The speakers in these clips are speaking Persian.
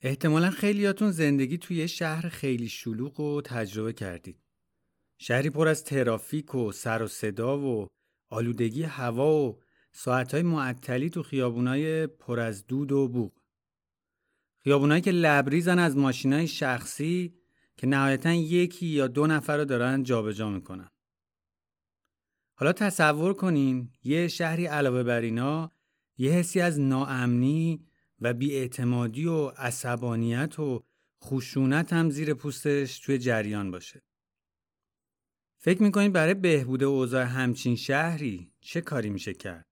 احتمالا خیلیاتون زندگی توی شهر خیلی شلوغ و تجربه کردید. شهری پر از ترافیک و سر و صدا و آلودگی هوا و ساعتهای معطلی تو خیابونای پر از دود و بوق. خیابونایی که لبریزن از ماشینای شخصی که نهایتا یکی یا دو نفر رو دارن جابجا می‌کنن. حالا تصور کنین یه شهری علاوه بر اینا یه حسی از ناامنی و بیاعتمادی و عصبانیت و خشونت هم زیر پوستش توی جریان باشه. فکر می‌کنید برای بهبود اوضاع همچین شهری چه کاری میشه کرد؟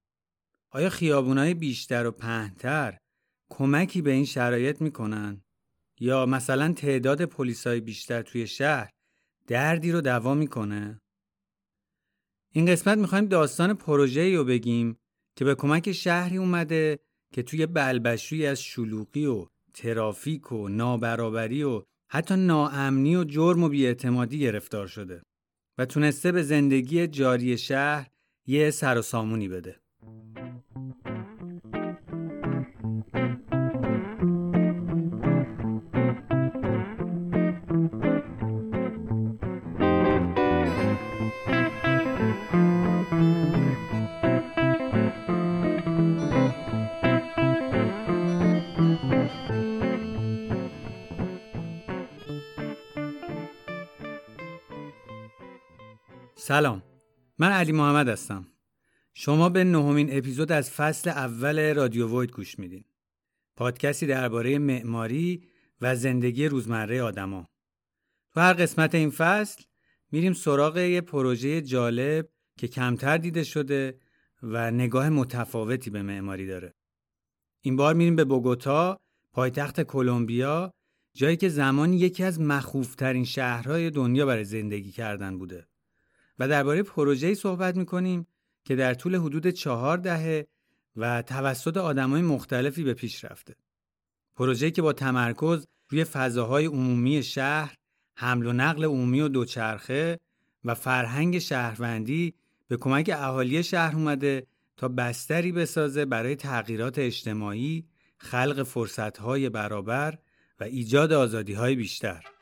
آیا خیابونای بیشتر و پهنتر کمکی به این شرایط می‌کنن؟ یا مثلا تعداد پلیسای بیشتر توی شهر دردی رو دوا می‌کنه؟ این قسمت می‌خوایم داستان پروژه‌ای رو بگیم که به کمک شهری اومده که توی بلبشوی از شلوغی و ترافیک و نابرابری و حتی ناامنی و جرم و بیاعتمادی گرفتار شده و تونسته به زندگی جاری شهر یه سر و سامونی بده. سلام. من علی محمد هستم. شما به نهمین اپیزود از فصل اول رادیو وید گوش میدین. پادکستی درباره معماری و زندگی روزمره آدما. تو هر قسمت این فصل میریم سراغ یه پروژه جالب که کمتر دیده شده و نگاه متفاوتی به معماری داره. این بار میریم به بوگوتا پایتخت کلمبیا جایی که زمانی یکی از مخوفترین شهرهای دنیا برای زندگی کردن بوده. و درباره پروژه‌ای صحبت می‌کنیم که در طول حدود چهار دهه و توسط آدمای مختلفی به پیش رفته. پروژه‌ای که با تمرکز روی فضاهای عمومی شهر، حمل و نقل عمومی و دوچرخه و فرهنگ شهروندی به کمک اهالی شهر اومده تا بستری بسازه برای تغییرات اجتماعی، خلق فرصتهای برابر و ایجاد آزادیهای بیشتر.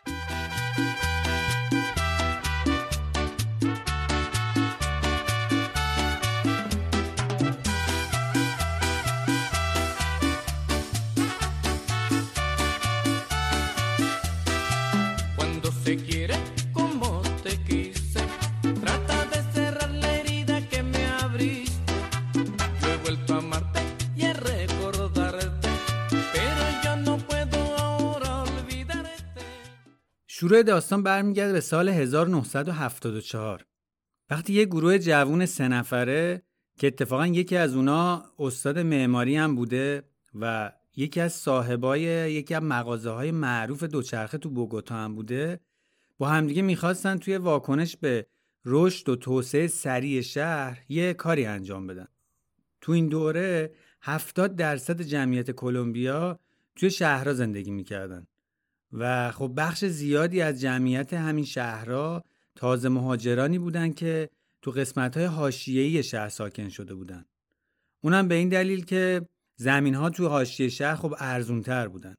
شروع داستان برمیگرده به سال 1974 وقتی یه گروه جوون سه نفره که اتفاقا یکی از اونا استاد معماری هم بوده و یکی از صاحبای یکی از مغازه های معروف دوچرخه تو بوگوتا هم بوده با همدیگه می‌خواستن توی واکنش به رشد و توسعه سریع شهر یه کاری انجام بدن. تو این دوره 70 درصد جمعیت کلمبیا توی شهرها زندگی می‌کردن. و خب بخش زیادی از جمعیت همین شهرها تازه مهاجرانی بودن که تو قسمت های حاشیه‌ای شهر ساکن شده بودن. اونم به این دلیل که زمین ها تو حاشیه شهر خب ارزونتر بودن.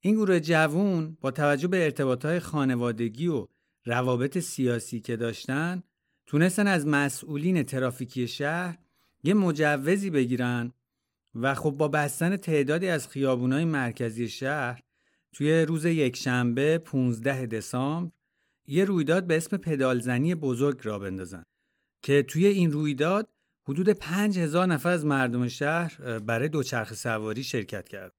این گروه جوون با توجه به ارتباط های خانوادگی و روابط سیاسی که داشتن تونستن از مسئولین ترافیکی شهر یه مجوزی بگیرن و خب با بستن تعدادی از خیابونای مرکزی شهر توی روز یکشنبه 15 دسامبر یه رویداد به اسم پدالزنی بزرگ را بندازن که توی این رویداد حدود 5000 نفر از مردم شهر برای دوچرخه سواری شرکت کرد.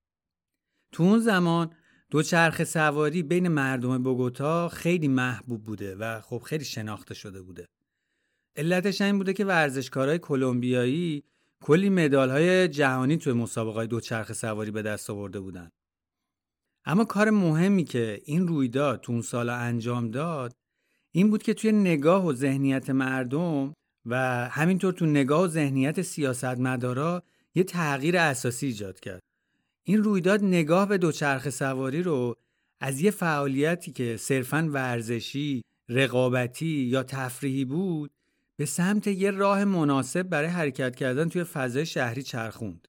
تو اون زمان دوچرخه سواری بین مردم بوگوتا خیلی محبوب بوده و خب خیلی شناخته شده بوده. علتش این بوده که ورزشکارای کلمبیایی کلی مدال های جهانی توی مسابقات دوچرخه سواری به دست آورده بودن. اما کار مهمی که این رویداد تو اون سال انجام داد این بود که توی نگاه و ذهنیت مردم و همینطور تو نگاه و ذهنیت سیاستمدارا یه تغییر اساسی ایجاد کرد. این رویداد نگاه به دوچرخه سواری رو از یه فعالیتی که صرفاً ورزشی، رقابتی یا تفریحی بود به سمت یه راه مناسب برای حرکت کردن توی فضای شهری چرخوند.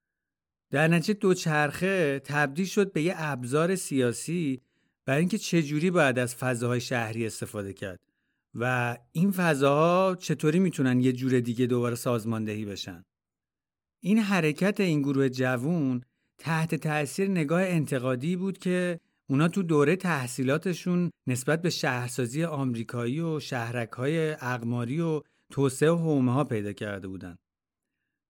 در نتیجه دوچرخه تبدیل شد به یه ابزار سیاسی برای اینکه چجوری باید از فضاهای شهری استفاده کرد و این فضاها چطوری می‌تونن یه جور دیگه دوباره سازماندهی بشن این حرکت این گروه جوون تحت تاثیر نگاه انتقادی بود که اونا تو دوره تحصیلاتشون نسبت به شهرسازی آمریکایی و شهرکهای اقماری و توسعه و حومه ها پیدا کرده بودن.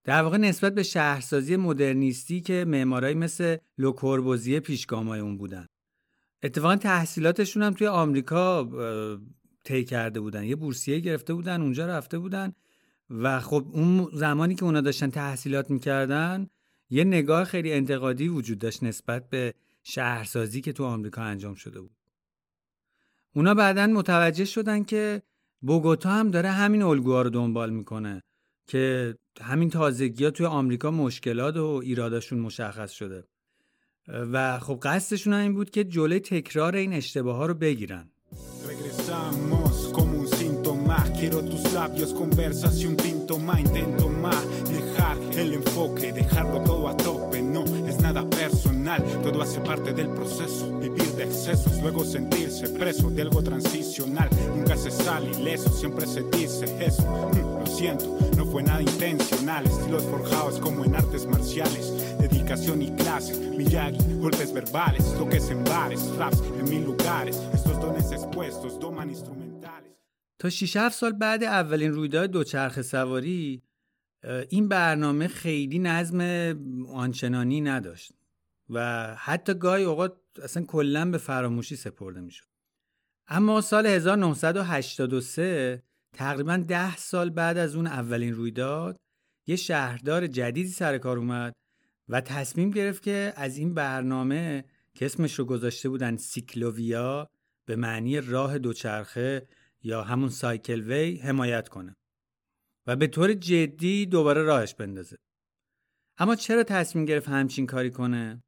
در واقع نسبت به شهرسازی مدرنیستی که معمارایی مثل لوکوربوزیه پیشگامای اون بودن. اتفاقا تحصیلاتشون هم توی آمریکا طی کرده بودن. یه بورسیه گرفته بودن، اونجا رفته بودن و خب اون زمانی که اونا داشتن تحصیلات می‌کردن یه نگاه خیلی انتقادی وجود داشت نسبت به شهرسازی که تو آمریکا انجام شده بود. اونا بعدا متوجه شدن که بوگوتا هم داره همین الگوها رو دنبال می‌کنه که همین تازگی ها توی آمریکا مشکلات و ایراداشون مشخص شده و خب قصدشون این بود که جلوی تکرار این اشتباه ها رو بگیرن Quiero tus labios, un tinto más. Intento manejar el enfoque, dejarlo todo a tope. No es nada personal, todo hace parte del proceso. Vivir de excesos, luego sentirse preso de algo transicional. Nunca se sale ileso, siempre se dice eso. Mm, lo siento, no fue nada intencional. Estilos forjados como en artes marciales. Dedicación y clase, Miyagi, golpes verbales, toques en bares, raps en mil lugares. Estos dones expuestos doman instrumentos. تا 6 7 سال بعد اولین رویداد دوچرخه سواری این برنامه خیلی نظم آنچنانی نداشت و حتی گاهی اوقات اصلا کلا به فراموشی سپرده می‌شد. اما سال 1983 تقریبا ده سال بعد از اون اولین رویداد یه شهردار جدیدی سر کار اومد و تصمیم گرفت که از این برنامه که اسمش رو گذاشته بودن سیکلوویا به معنی راه دوچرخه یا همون سایکل وی حمایت کنه. و به طور جدی دوباره راهش بندازه. اما چرا تصمیم گرفت همچین کاری کنه؟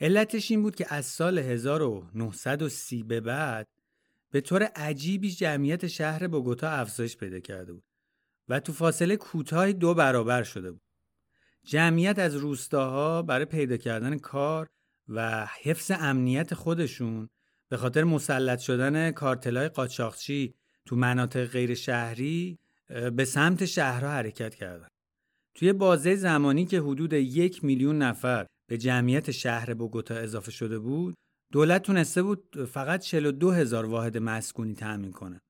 علتش این بود که از سال 1930 به بعد به طور عجیبی جمعیت شهر بوگوتا افزایش پیدا کرده بود و تو فاصله کوتاهی دو برابر شده بود. جمعیت از روستاها برای پیدا کردن کار و حفظ امنیت خودشون به خاطر مسلط شدن کارتلای قاچاقچی تو مناطق غیر شهری به سمت شهرها حرکت کردن. توی بازه زمانی که حدود یک میلیون نفر به جمعیت شهر بوگوتا اضافه شده بود، دولت تونسته بود فقط 42 هزار واحد مسکونی تأمین کنه.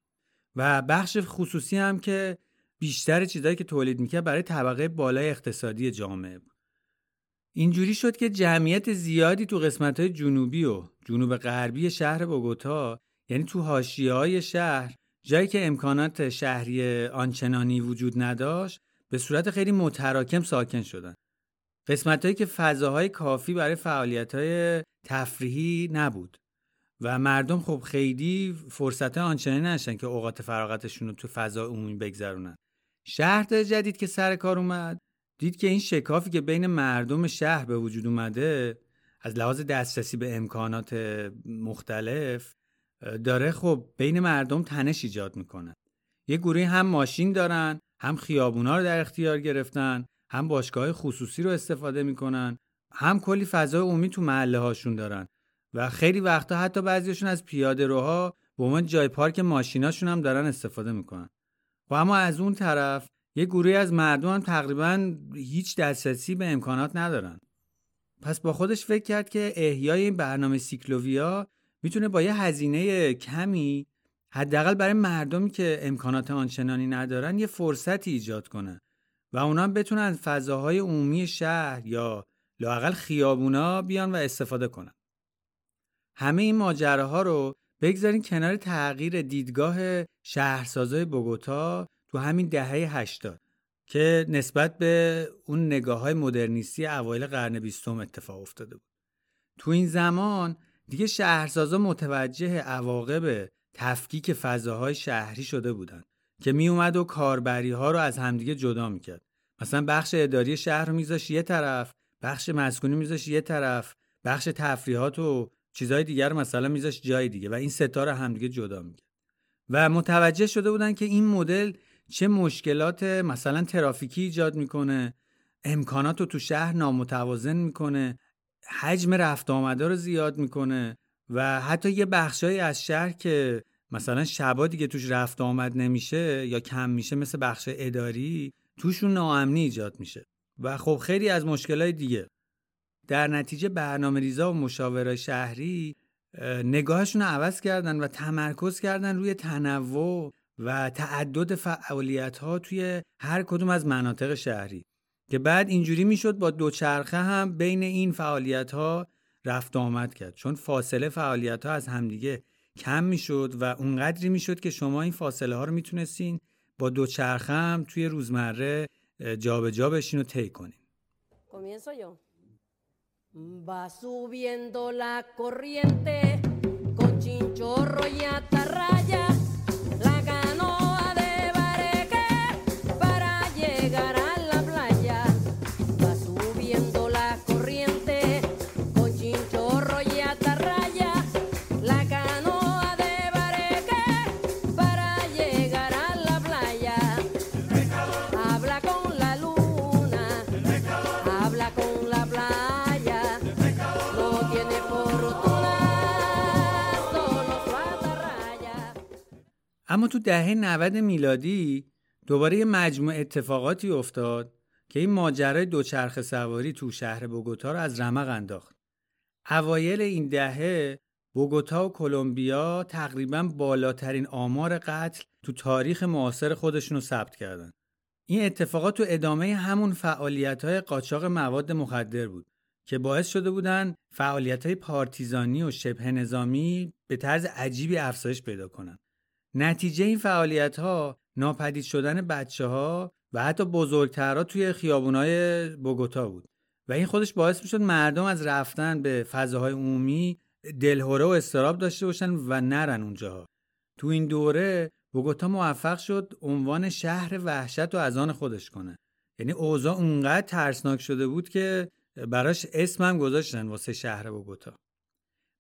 و بخش خصوصی هم که بیشتر چیزایی که تولید می‌کرد برای طبقه بالای اقتصادی جامعه بود. اینجوری شد که جمعیت زیادی تو قسمت های جنوبی و جنوب غربی شهر بوگوتا یعنی تو های شهر جایی که امکانات شهری آنچنانی وجود نداشت به صورت خیلی متراکم ساکن شدن. قسمت هایی که فضاهای کافی برای فعالیت های تفریحی نبود. و مردم خب خیلی فرصت آنچنانی نشن که اوقات فراغتشون رو تو فضا عمومی بگذرونن. شهر جدید که سر کار اومد دید که این شکافی که بین مردم شهر به وجود اومده از لحاظ دسترسی به امکانات مختلف داره خب بین مردم تنش ایجاد می‌کنه یه گروه هم ماشین دارن هم خیابونا رو در اختیار گرفتن هم باشگاه خصوصی رو استفاده می‌کنن هم کلی فضای عمومی تو محله هاشون دارن و خیلی وقتا حتی بعضیشون از پیاده روها به عنوان جای پارک ماشیناشون هم دارن استفاده می‌کنن و اما از اون طرف یه گروهی از مردم هم تقریبا هیچ دسترسی به امکانات ندارن. پس با خودش فکر کرد که احیای این برنامه سیکلوویا می‌تونه با یه هزینه کمی حداقل برای مردمی که امکانات آنچنانی ندارن یه فرصتی ایجاد کنه و اونا بتونن فضاهای عمومی شهر یا لاقل خیابونا بیان و استفاده کنن. همه این ماجراها رو بگذارین کنار تغییر دیدگاه شهرسازای بوگوتا تو همین دهه 80 که نسبت به اون نگاه های مدرنیستی اوایل قرن بیستم اتفاق افتاده بود. تو این زمان دیگه شهرسازا متوجه عواقب تفکیک فضاهای شهری شده بودند که می اومد و کاربری ها رو از همدیگه جدا می‌کرد. مثلا بخش اداری شهر رو میذاش یه طرف، بخش مسکونی میذاش یه طرف، بخش تفریحات و چیزهای دیگر رو مثلا میذاش جای دیگه و این ستا رو همدیگه جدا می‌کرد. و متوجه شده بودن که این مدل چه مشکلات مثلا ترافیکی ایجاد می‌کنه امکانات رو تو شهر نامتوازن می‌کنه حجم رفت آمده رو زیاد می‌کنه و حتی یه بخشایی از شهر که مثلا شبا دیگه توش رفت آمد نمیشه یا کم میشه مثل بخش اداری توشون ناامنی ایجاد میشه. و خب خیلی از مشکلات دیگه. در نتیجه برنامه ریزا و مشاوره شهری نگاهشون رو عوض کردن و تمرکز کردن روی تنوع و تعدد فعالیت ها توی هر کدوم از مناطق شهری. که بعد اینجوری می‌شد با دوچرخه هم بین این فعالیت ها رفت آمد کرد چون فاصله فعالیت ها از همدیگه کم می‌شد و اونقدری می‌شد که شما این فاصله ها رو می‌تونستین با دوچرخه هم توی روزمره جابجا جا بشین و طی کنین Va subiendo la corriente con chinchorro y atarraya. اما تو دهه 90 میلادی دوباره یه مجموع اتفاقاتی افتاد که این ماجرای دوچرخه سواری تو شهر بوگوتا رو از رمق انداخت. اوایل این دهه بوگوتا و کلمبیا تقریبا بالاترین آمار قتل تو تاریخ معاصر خودشون رو ثبت کردن. این اتفاقات تو ادامه همون فعالیت های قاچاق مواد مخدر بود که باعث شده بودن فعالیت های پارتیزانی و شبه نظامی به طرز عجیبی افزایش پیدا کنند. نتیجه این فعالیت ها ناپدید شدن بچه ها و حتی بزرگترها توی خیابونای بوگوتا بود. و این خودش باعث می‌شد مردم از رفتن به فضاهای عمومی دلهوره و استراب داشته باشن و نرن اونجاها. تو این دوره بوگوتا موفق شد عنوان شهر وحشت و از آن خودش کنه. یعنی اوضاع اونقدر ترسناک شده بود که براش اسمم گذاشتن واسه شهر بوگوتا.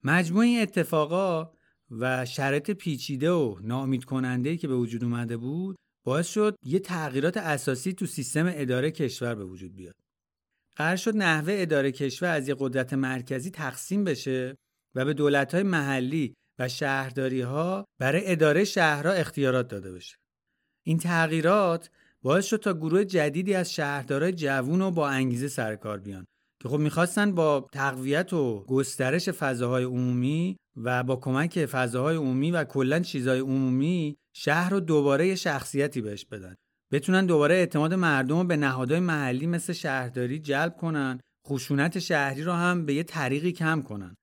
مجموع این اتفاقا و شرایط پیچیده و ناامید کننده که به وجود اومده بود باعث شد یه تغییرات اساسی تو سیستم اداره کشور به وجود بیاد. قرار شد نحوه اداره کشور از یه قدرت مرکزی تقسیم بشه و به دولت‌های محلی و شهرداری ها برای اداره شهرها اختیارات داده بشه. این تغییرات باعث شد تا گروه جدیدی از شهردارای جوون و با انگیزه سر کار بیان که خب می‌خواستن با تقویت و گسترش فضاهای عمومی و با کمک فضاهای عمومی و کلا چیزهای عمومی شهر رو دوباره یه شخصیتی بهش بدن. بتونن دوباره اعتماد مردم رو به نهادهای محلی مثل شهرداری جلب کنن خشونت شهری رو هم به یه طریقی کم کنن.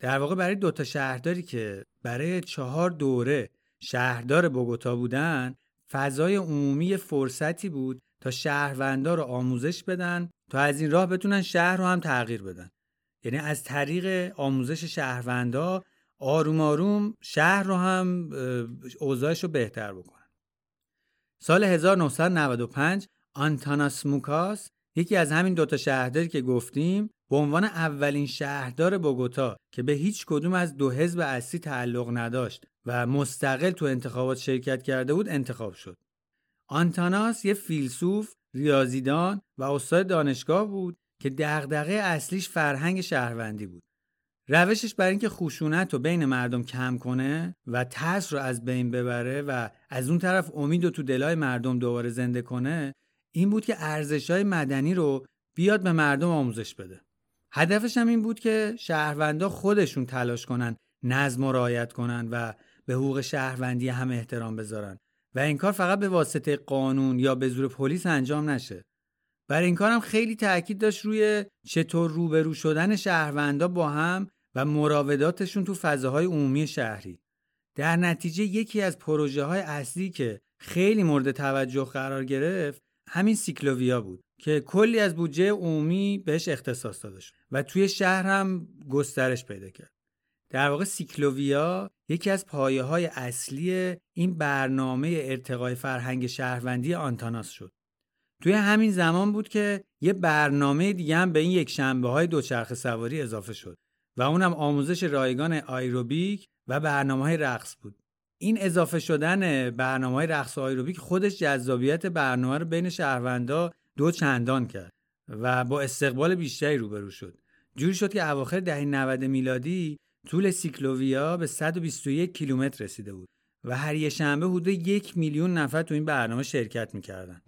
در واقع برای دوتا شهرداری که برای چهار دوره شهردار بوگوتا بودن فضای عمومی فرصتی بود تا شهروندا رو آموزش بدن تا از این راه بتونن شهر رو هم تغییر بدن یعنی از طریق آموزش شهروندا آروم آروم شهر رو هم اوضاعش رو بهتر بکنن سال 1995 آنتاناس موکاس یکی از همین دوتا شهرداری که گفتیم به عنوان اولین شهردار بوگوتا که به هیچ کدوم از دو حزب اصلی تعلق نداشت و مستقل تو انتخابات شرکت کرده بود انتخاب شد. آنتاناس یه فیلسوف، ریاضیدان و استاد دانشگاه بود که دغدغه اصلیش فرهنگ شهروندی بود. روشش برای اینکه خشونت رو بین مردم کم کنه و ترس رو از بین ببره و از اون طرف امید رو تو دلای مردم دوباره زنده کنه این بود که ارزش های مدنی رو بیاد به مردم آموزش بده. هدفش هم این بود که شهروندا خودشون تلاش کنن نظم و رعایت کنن و به حقوق شهروندی هم احترام بذارن و این کار فقط به واسطه قانون یا به زور پلیس انجام نشه. برای این کارم خیلی تاکید داشت روی چطور روبرو شدن شهروندا با هم و مراوداتشون تو فضاهای عمومی شهری. در نتیجه یکی از پروژه های اصلی که خیلی مورد توجه قرار گرفت همین سیکلوویا بود که کلی از بودجه عمومی بهش اختصاص داده شد و توی شهر هم گسترش پیدا کرد. در واقع سیکلوویا یکی از پایه های اصلی این برنامه ارتقای فرهنگ شهروندی آنتاناس شد. توی همین زمان بود که یه برنامه دیگه هم به این یک شنبه های دوچرخه سواری اضافه شد و اونم آموزش رایگان آیروبیک و برنامه های رقص بود. این اضافه شدن برنامه های رقص آیروبیک خودش جذابیت برنامه رو بین شهروندا دو چندان کرد و با استقبال بیشتری روبرو شد جوری شد که اواخر دهه 90 میلادی طول سیکلوویا به 121 کیلومتر رسیده بود و هر یه شنبه حدود یک میلیون نفر تو این برنامه شرکت می‌کردن.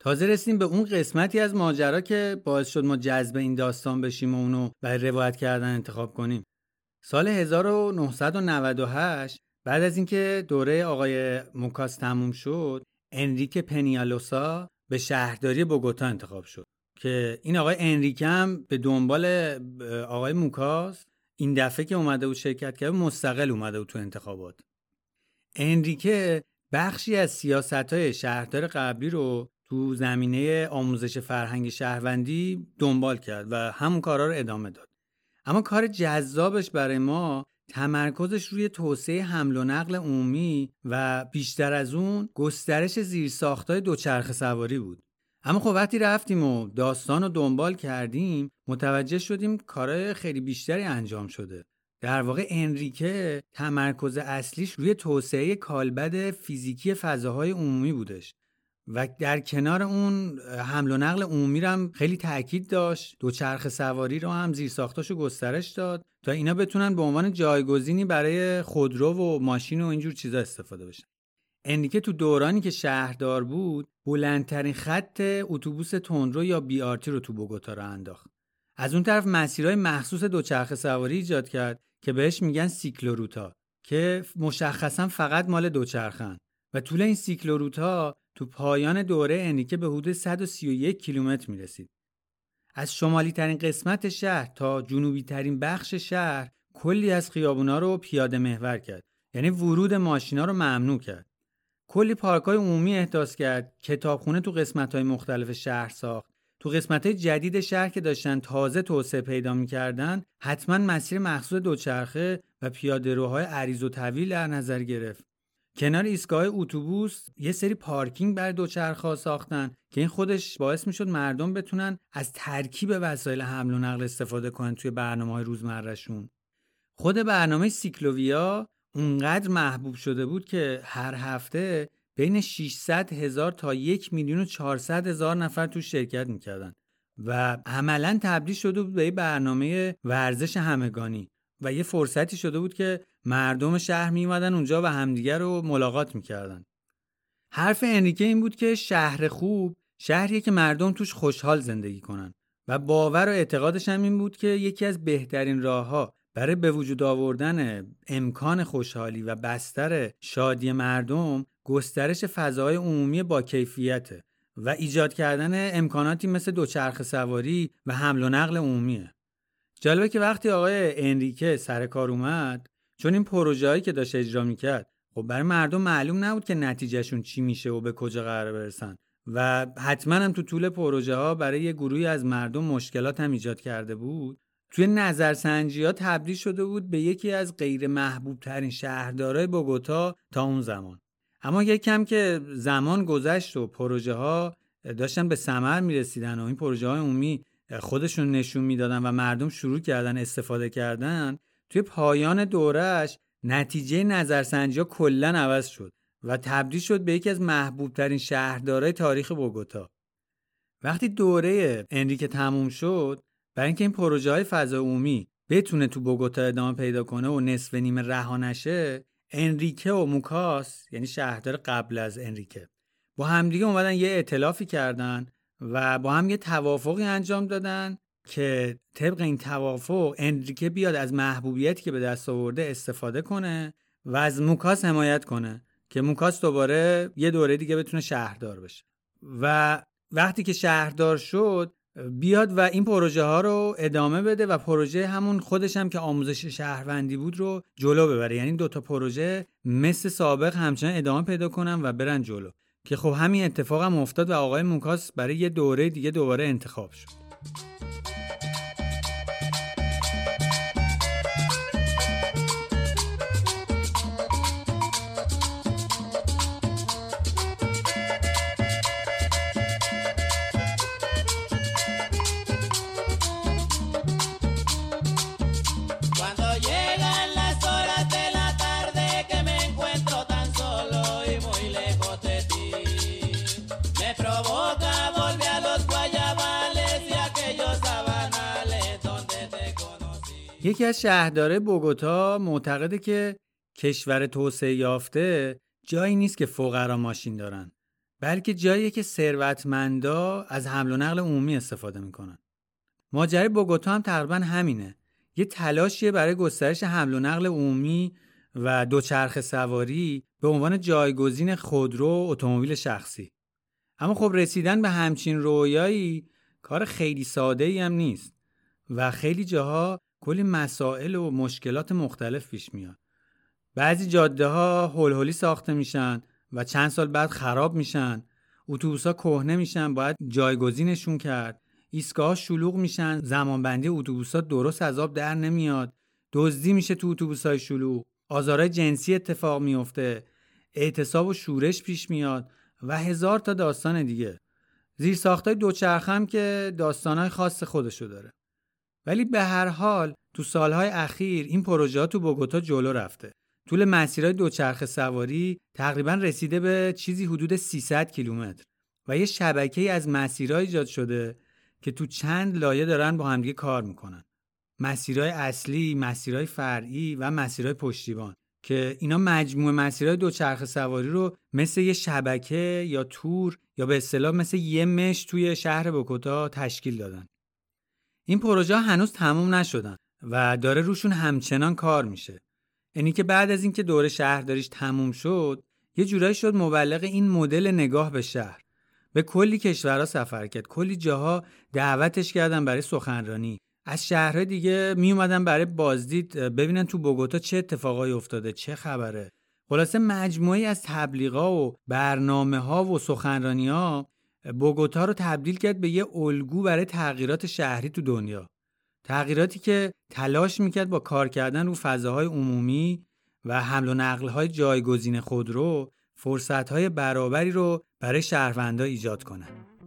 تازه رسیدیم به اون قسمتی از ماجرا که باعث شد ما جذب این داستان بشیم و اونو برای روایت کردن انتخاب کنیم. سال 1998 بعد از اینکه دوره آقای موکاس تموم شد، انریک پنیالوسا به شهرداری بوگوتا انتخاب شد که این آقای انریک هم به دنبال آقای موکاس این دفعه که اومده بود شرکت کرد مستقل اومده بود تو انتخابات. انریکه بخشی از سیاست های شهردار قبلی رو تو زمینه آموزش فرهنگ شهروندی دنبال کرد و همون کارا رو ادامه داد. اما کار جذابش برای ما تمرکزش روی توسعه حمل و نقل عمومی و بیشتر از اون گسترش زیرساختای دوچرخه سواری بود. اما خب وقتی رفتیم و داستان رو دنبال کردیم متوجه شدیم کارهای خیلی بیشتری انجام شده. در واقع انریکه تمرکز اصلیش روی توسعه کالبد فیزیکی فضاهای عمومی بودش. و در کنار اون حمل و نقل عمومی هم خیلی تاکید داشت. دوچرخ سواری رو هم زیر ساختاشو گسترش داد تا اینا بتونن به عنوان جایگزینی برای خودرو و ماشین و اینجور چیزا استفاده بشن. اندیکه تو دورانی که شهردار بود بلندترین خط اتوبوس تندرو یا بی آرتی رو تو بوگوتا رو انداخت. از اون طرف مسیرهای مخصوص دوچرخه سواری ایجاد کرد که بهش میگن سیکلوروتا که مشخصا فقط مال دوچرخن و طول این سیکلوروتا تو پایان دوره انیکه به حدود 131 کیلومتر می رسید. از شمالی ترین قسمت شهر تا جنوبی ترین بخش شهر کلی از خیابونا رو پیاده محور کرد. یعنی ورود ماشینا رو ممنوع کرد. کلی پارکای عمومی احداث کرد. کتابخونه تو قسمت‌های مختلف شهر ساخت. تو قسمت جدید شهر که داشتن تازه توسعه پیدا می‌کردن حتما مسیر مخصوص دوچرخه و پیاده روهای عریض و طویل در نظر گرفت. کنار ایستگاه اتوبوس یه سری پارکینگ برای دوچرخه ساختن که این خودش باعث می‌شد مردم بتونن از ترکیب وسایل حمل و نقل استفاده کنن توی برنامه های روزمرهشون. خود برنامه سیکلوویا اونقدر محبوب شده بود که هر هفته بین 600 هزار تا یک میلیون و 400 هزار نفر تو شرکت می‌کردن و عملا تبدیل شده بود به برنامه ورزش همگانی. و یه فرصتی شده بود که مردم شهر می اونجا و همدیگر رو ملاقات می‌کردن. حرف انریکه این بود که شهر خوب شهریه که مردم توش خوشحال زندگی کنن و باور و اعتقادش هم این بود که یکی از بهترین راهها برای به وجود آوردن امکان خوشحالی و بستر شادی مردم گسترش فضای عمومی با کیفیته و ایجاد کردن امکاناتی مثل دوچرخه سواری و حمل و نقل عمومیه. جالبه که وقتی آقای انریکه سر کار اومد چون این پروژه‌ای که داشت اجرا می‌کرد خب برای مردم معلوم نبود که نتیجهشون چی میشه و به کجا قرار برسن. و حتما هم تو طول پروژه ها برای یه گروهی از مردم مشکلات هم ایجاد کرده بود. توی نظرسنجی ها تبدیل شده بود به یکی از غیر محبوب ترین شهردارای بوگوتا تا اون زمان. اما یک کم که زمان گذشت و پروژه ها داشتن به ثمر می‌رسیدن و این پروژه های عمومی خودشون نشون می‌دادن و مردم شروع کردن استفاده کردن توی پایان دورش نتیجه نظرسنجی ها کلا عوض شد و تبدیل شد به یکی از محبوب ترین شهردارای تاریخ بوگوتا. وقتی دوره انریکه تموم شد برای اینکه این پروژه های فضا عمومی بتونه تو بوگوتا ادامه پیدا کنه و نصف نیمه رها نشه انریکه و موکاس یعنی شهردار قبل از انریکه با همدیگه اومدن یه اعتلافی کردن و با هم یه توافقی انجام دادن که طبق این توافق انریکه بیاد از محبوبیتی که به دست آورده استفاده کنه و از موکاس حمایت کنه که موکاس دوباره یه دوره دیگه بتونه شهردار بشه. و وقتی که شهردار شد بیاد و این پروژه ها رو ادامه بده و پروژه همون خودش هم که آموزش شهروندی بود رو جلو ببره. یعنی دوتا پروژه مثل سابق همچنان ادامه پیدا کنن و برن جلو. که خب همین اتفاق هم افتاد و آقای موکاس برای یه دوره دیگه دوباره انتخاب شد. یکی از شهرداره بوگوتا معتقده که کشور توسعه یافته جایی نیست که فقرا ماشین دارن بلکه جایی که ثروتمندا از حمل و نقل عمومی استفاده می‌کنن. ماجرای بوگوتا هم تقریبا همینه. یه تلاشیه برای گسترش حمل و نقل عمومی و دوچرخه سواری به عنوان جایگزین خودرو اتومبیل شخصی. اما خب رسیدن به همچین رویایی کار خیلی ساده ای هم نیست و خیلی جاها کلی مسائل و مشکلات مختلف پیش میاد. بعضی جاده ها هول ساخته میشن و چند سال بعد خراب میشن. اتوبوس ها کهنه میشن باید جایگزینشون کرد. ایستگاه شلوغ میشن زمانبندی اتوبوس ها درست از آب در نمیاد. دزدی میشه تو اتوبوس های شلوغ. آزارای جنسی اتفاق میفته اعتصاب و شورش پیش میاد و هزار تا داستان دیگه. زیر ساختای دوچرخه هم که داستانهای خاص خودشو داره. ولی به هر حال تو سالهای اخیر این پروژه تو بوگوتا جلو رفته طول مسیرهای دوچرخه سواری تقریبا رسیده به چیزی حدود 300 کیلومتر و یه شبکه از مسیرهای ایجاد شده که تو چند لایه دارن با همدیگه کار می‌کنن مسیرهای اصلی، مسیرهای فرعی و مسیرهای پشتیبان که اینا مجموعه مسیرهای دوچرخه سواری رو مثل یه شبکه یا تور یا به اصطلاح مثل یه مش توی شهر بوکوتا تشکیل دادن. این پروژه هنوز تموم نشدن و داره روشون همچنان کار میشه. یعنی که بعد از اینکه دور شهرداریش تموم شد، یه جورایی شد مبلغ این مدل نگاه به شهر. به کلی کشورها سفر کرد، کلی جاها دعوتش کردن برای سخنرانی. از شهرهای دیگه می اومدن برای بازدید ببینن تو بوگوتا چه اتفاقایی افتاده چه خبره خلاصه مجموعی از تبلیغا و برنامه ها و سخنرانی ها بوگوتا رو تبدیل کرد به یه الگو برای تغییرات شهری تو دنیا تغییراتی که تلاش می‌کرد با کار کردن رو فضاهای عمومی و حمل و نقل های جایگزین خودرو فرصت های برابری رو برای شهروندها ایجاد کنند.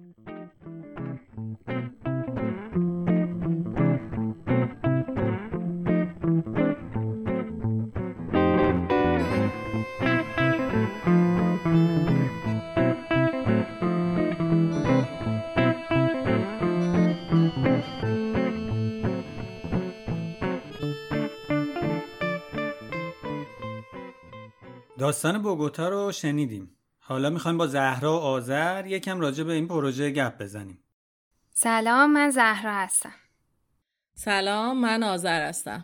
داستان بوگوتا رو شنیدیم. حالا می‌خوایم با زهرا و آذر یکم راجع به این پروژه گپ بزنیم. سلام من زهرا هستم. سلام من آذر هستم.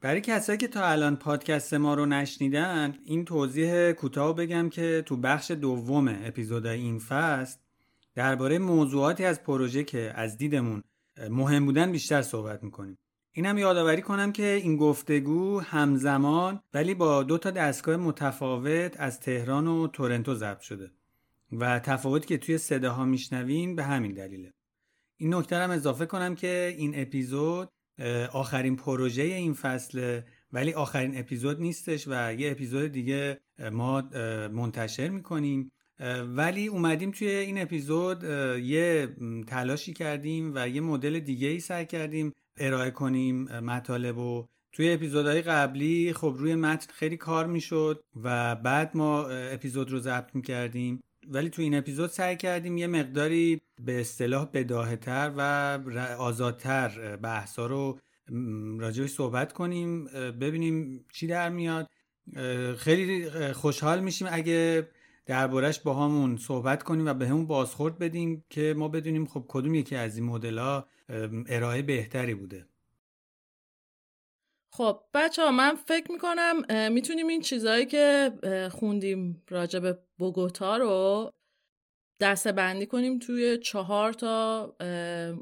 برای کسایی که تا الان پادکست ما رو نشنیدن این توضیح کوتاه بگم که تو بخش دوم اپیزودهای این فصل درباره موضوعاتی از پروژه که از دیدمون مهم بودن بیشتر صحبت می‌کنیم. اینم یادآوری کنم که این گفتگو همزمان ولی با دو تا دستگاه متفاوت از تهران و تورنتو ضبط شده و تفاوتی که توی صداها میشنوین به همین دلیله. این نکته هم اضافه کنم که این اپیزود آخرین پروژه این فصل ولی آخرین اپیزود نیستش و یه اپیزود دیگه ما منتشر می‌کنیم. ولی اومدیم توی این اپیزود یه تلاشی کردیم و یه مدل دیگه ای سعی کردیم ارائه کنیم مطالب و توی اپیزودهای قبلی خب روی متن خیلی کار می‌شد و بعد ما اپیزود رو ضبط می‌کردیم. ولی تو این اپیزود سعی کردیم یه مقداری به اصطلاح بداهتر و آزادتر بحثا رو راجبش صحبت کنیم ببینیم چی در میاد. خیلی خوشحال میشیم اگه دربارش با همون صحبت کنیم و به همون بازخورد بدیم که ما بدونیم خب کدوم یکی از این مدل ارائه بهتری بوده. خب بچه ها من فکر می‌کنم می‌تونیم این چیزهایی که خوندیم راجع به بوگوتا رو دسته بندی کنیم توی چهار تا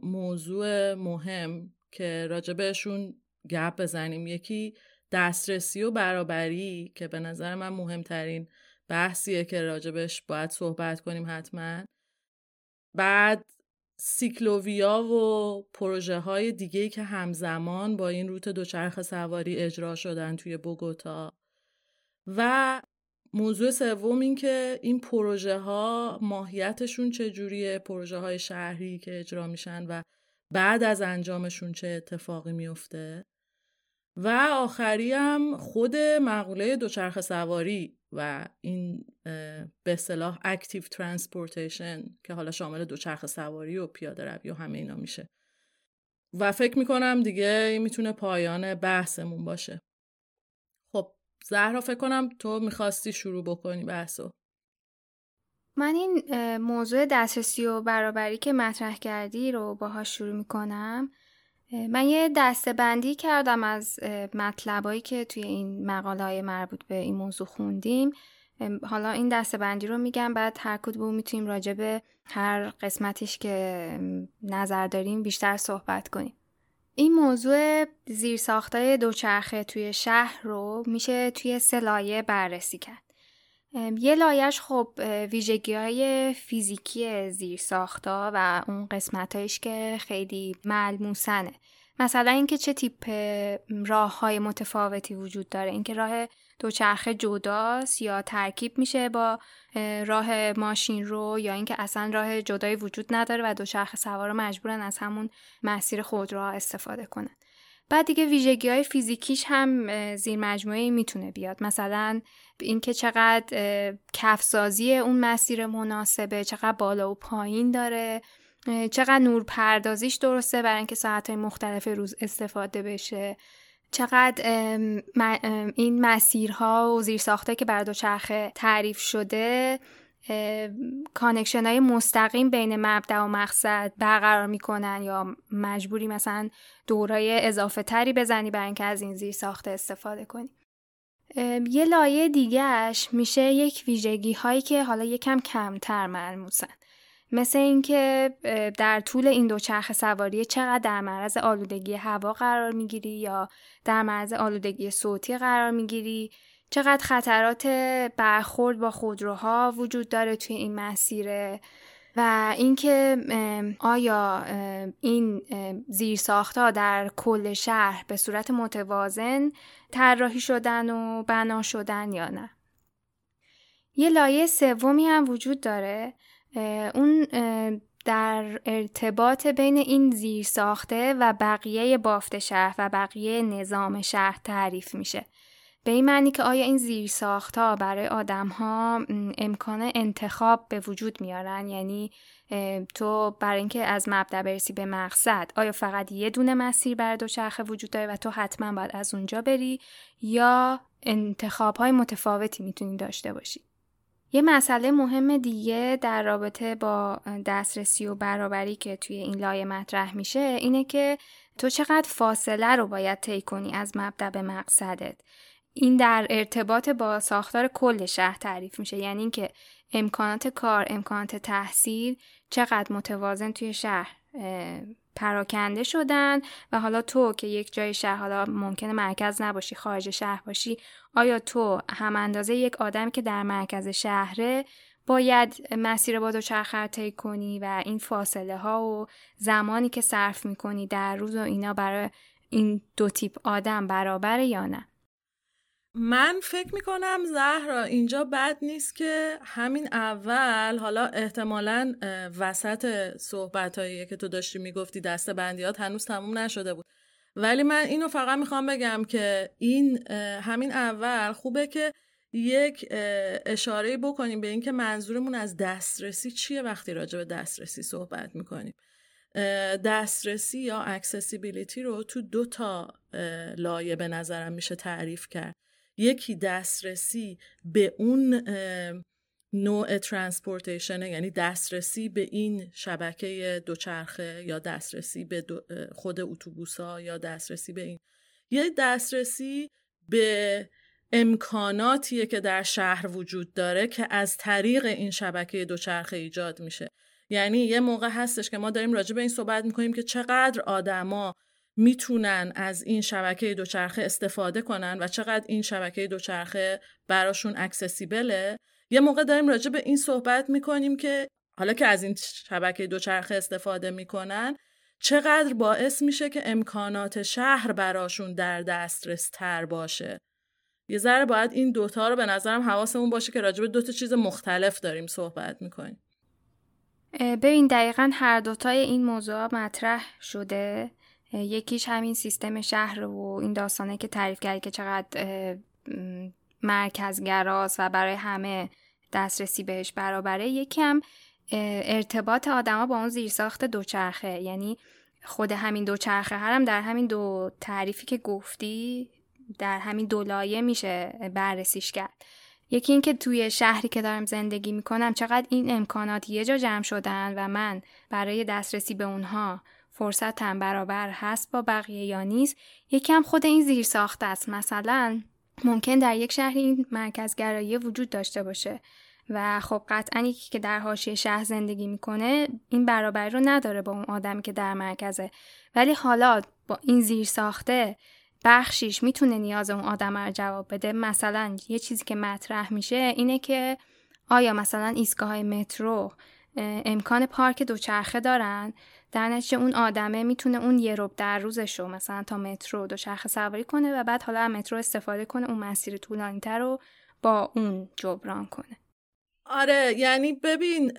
موضوع مهم که راجع بهشون گپ بزنیم. یکی دسترسی و برابری که به نظر من مهمترین بحثیه که راجبش باید صحبت کنیم حتما. بعد سیکلوویا و پروژه های دیگه که همزمان با این روت دوچرخ سواری اجرا شدن توی بوگوتا. و موضوع سوم این که این پروژه ها ماهیتشون چجوریه پروژه های شهری که اجرا میشن و بعد از انجامشون چه اتفاقی میفته. و آخری هم خود مقوله دوچرخه سواری و این به اصطلاح active transportation که حالا شامل دوچرخه سواری و پیاده روی و همه اینا میشه. و فکر می‌کنم دیگه می‌تونه پایان بحثمون باشه. خب زهرا فکر کنم تو می‌خواستی شروع بکنی بحثو. من این موضوع دسترسی و برابری که مطرح کردی رو باهاش شروع می‌کنم. من یه دسته بندی کردم از مطلبایی که توی این مقاله های مربوط به این موضوع خوندیم. حالا این دسته بندی رو میگم بعد هر کدوم می‌تونیم راجع به هر قسمتش که نظر داریم بیشتر صحبت کنیم. این موضوع زیرساختای دوچرخه توی شهر رو میشه توی سه لایه بررسی کرد. یه لایش خب ویژگی های فیزیکی زیر ساختا و اون قسمتایش که خیلی ملموسنه. مثلا اینکه چه تیپ راه های متفاوتی وجود داره. اینکه راه دوچرخه جداست یا ترکیب میشه با راه ماشین رو یا اینکه اصلا راه جدایی وجود نداره و دوچرخه سوار مجبورن از همون مسیر خودرو استفاده کنن. بعد دیگه ویژگی های فیزیکیش هم زیر مجموعه می‌تونه بیاد. مثلا اینکه چقدر کفسازی اون مسیر مناسبه چقدر بالا و پایین داره چقدر نور پردازیش درسته برای اینکه ساعت های مختلف روز استفاده بشه. چقدر این مسیرها و زیرساختی که برای دوچرخه تعریف شده connection های مستقیم بین مبدأ و مقصد برقرار می‌کنن یا مجبوری مثلا دورای اضافه تری بزنی برای اینکه از این زیر ساخته استفاده کنی. یه لایه دیگهش میشه یک ویژگی هایی که حالا یکم کمتر ملموسن. مثل اینکه در طول این دو چرخ سواری چقدر در معرض آلودگی هوا قرار می‌گیری یا در معرض آلودگی صوتی قرار می‌گیری. چقدر خطرات برخورد با خودروها وجود داره توی این مسیره و اینکه آیا این زیرساختها در کل شهر به صورت متوازن طراحی شدن و بنا شدن یا نه؟ یه لایه سومی هم وجود داره اون در ارتباط بین این زیر ساخته و بقیه بافت شهر و بقیه نظام شهر تعریف میشه. به این معنی که آیا این زیر ها برای آدم ها امکان انتخاب به وجود میارن؟ یعنی تو برای اینکه از مبدا برسی به مقصد آیا فقط یه دونه مسیر بر دوچرخه وجود داره و تو حتما باید از اونجا بری؟ یا انتخاب های متفاوتی می‌تونی داشته باشی؟ یه مسئله مهم دیگه در رابطه با دسترسی و برابری که توی این لایه مطرح میشه اینه که تو چقدر فاصله رو باید طی کنی از مبدا به مقصدت. این در ارتباط با ساختار کل شهر تعریف میشه. یعنی اینکه امکانات کار امکانات تحصیل چقدر متوازن توی شهر پراکنده شدن و حالا تو که یک جای شهر حالا ممکنه مرکز نباشی خارج شهر باشی آیا تو هم اندازه یک آدم که در مرکز شهره باید مسیر با دوچرخه طی کنی و این فاصله ها و زمانی که صرف می‌کنی در روز و اینا برای این دو تیپ آدم برابره یا نه؟ من فکر می‌کنم زهرا اینجا بد نیست که همین اول حالا احتمالا وسط صحبت که تو داشتی می‌گفتی دست بندیات هنوز تموم نشده بود. ولی من اینو فقط می‌خوام بگم که این همین اول خوبه که یک اشاره بکنیم به اینکه منظورمون از دسترسی چیه وقتی راجع به دسترسی صحبت می‌کنیم. دسترسی یا accessibility رو تو دو تا لایه به نظرم میشه تعریف کرد. یکی دسترسی به اون نوع transportation یعنی دسترسی به این شبکه دوچرخه یا دسترسی به خود اتوبوس ها یا دسترسی به این. یه دسترسی به امکاناتیه که در شهر وجود داره که از طریق این شبکه دوچرخه ایجاد میشه. یعنی یه موقع هستش که ما داریم راجع به این صحبت می‌کنیم که چقدر آدما می‌تونن از این شبکه دوچرخه استفاده کنن و چقدر این شبکه دوچرخه براشون اکسسیبله یه موقع داریم راجع به این صحبت می‌کنیم که حالا که از این شبکه دوچرخه استفاده می‌کنن چقدر باعث میشه که امکانات شهر براشون در دسترس تر باشه. یه ذره باید این دوتا رو به نظرم حواسمون باشه که راجع به دوتا چیز مختلف داریم صحبت می‌کنیم. ببین دقیقا هر دوتای این موضوع مطرح شده. یکیش همین سیستم شهر و این داستانه که تعریف کردی که چقدر مرکزگراست و برای همه دسترسی بهش برابره. یکی هم ارتباط آدما با اون زیرساخت دوچرخه. یعنی خود همین دو چرخه هرم در همین دو تعریفی که گفتی در همین دو لایه میشه بررسیش کرد. یکی اینکه توی شهری که دارم زندگی می‌کنم چقدر این امکانات یه جا جمع شدن و من برای دسترسی به اونها فرصتم برابر هست با بقیه یا نیست یکم خود این زیر ساخته است. مثلا ممکن در یک شهر این مرکزگرایی وجود داشته باشه و خب قطعا یکی که در حاشیه شهر زندگی می‌کنه این برابری رو نداره با اون آدمی که در مرکزه. ولی حالا با این زیر ساخته بخشیش می‌تونه نیاز اون آدم رو جواب بده. مثلا یه چیزی که مطرح میشه اینه که آیا مثلا ایستگاه مترو امکان پارک دوچرخه دارن؟ در نتیجه اون آدمه می‌تونه اون یه رب در روزش رو مثلا تا مترو دوچرخه سواری کنه و بعد حالا مترو استفاده کنه اون مسیر طولانی رو با اون جبران کنه. آره یعنی ببین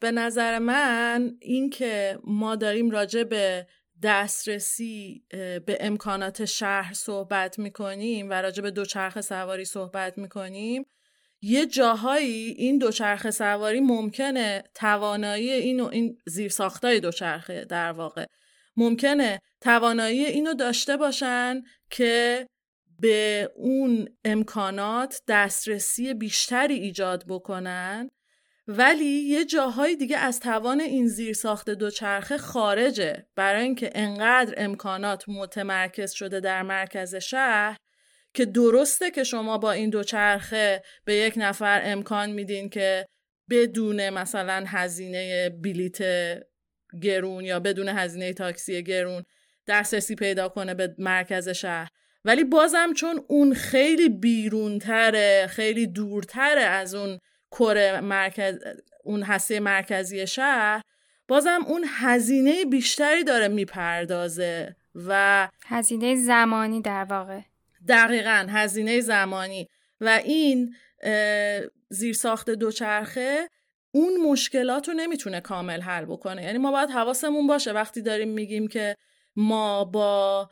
به نظر من اینکه ما داریم راجع به دسترسی به امکانات شهر صحبت می‌کنیم و راجع به دوچرخه سواری صحبت می‌کنیم یه جاهایی این دوچرخه سواری ممکنه توانایی اینو این زیرساختای دوچرخه در واقع. ممکنه توانایی اینو داشته باشن که به اون امکانات دسترسی بیشتری ایجاد بکنن ولی یه جاهای دیگه از توان این زیر ساخت دوچرخه خارجه. برای اینکه انقدر امکانات متمرکز شده در مرکز شهر که درسته که شما با این دوچرخه به یک نفر امکان میدین که بدون مثلا هزینه بلیت گرون یا بدون هزینه تاکسی گرون دسترسی پیدا کنه به مرکز شهر. ولی بازم چون اون خیلی بیرونتره خیلی دورتره از اون کره مرکز اون هسته مرکزی شهر بازم اون هزینه بیشتری داره می‌پردازه و هزینه زمانی در واقع. دقیقا هزینه زمانی. و این زیرساخت دوچرخه اون مشکلات رو نمی‌تونه کامل حل بکنه. یعنی ما باید حواسمون باشه وقتی داریم میگیم که ما با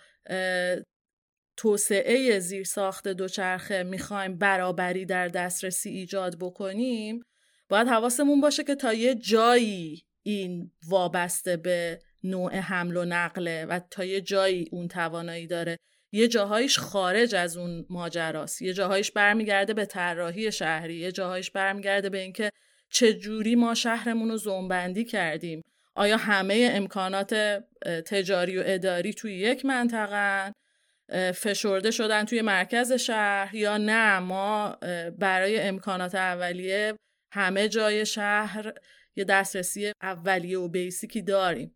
توسعه زیرساخت دوچرخه می‌خوایم برابری در دسترسی ایجاد بکنیم باید حواسمون باشه که تا یه جایی این وابسته به نوع حمل و نقله و تا یه جایی اون توانایی داره. یه جاهایش خارج از اون ماجراست. یه جاهایش برمیگرده به طراحی شهری. یه جاهایش برمیگرده به اینکه چه جوری ما شهرمون رو زومبندی کردیم. آیا همه امکانات تجاری و اداری توی یک منطقه فشرده شدن توی مرکز شهر یا نه؟ ما برای امکانات اولیه همه جای شهر یه دسترسی اولیه و بیسیکی داریم.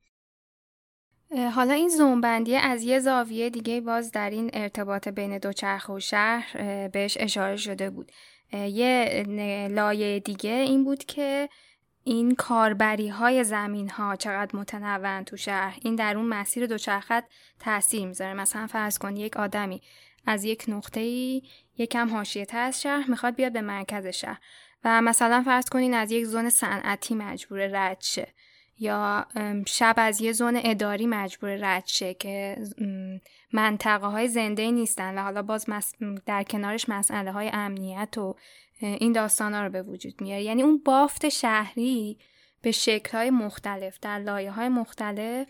حالا این زومبندی از یه زاویه دیگه باز در این ارتباط بین دوچرخه و شهر بهش اشاره شده بود. یه لایه دیگه این بود که این کاربری های زمین ها چقدر متنوع تو شهر. این در اون مسیر دوچرخت تاثیر می‌ذاره. مثلا فرض کن یک آدمی از یک نقطه ای یکم حاشیه از شهر می‌خواد بیاد به مرکز شهر. و مثلا فرض کنین از یک زون صنعتی مجبور رد شه. یا شب از یه زون اداری مجبور رد شه که منطقه های زنده نیستن و حالا باز در کنارش مسئله های امنیت و این داستان ها رو به وجود میاره. یعنی اون بافت شهری به شکل های مختلف در لایه های مختلف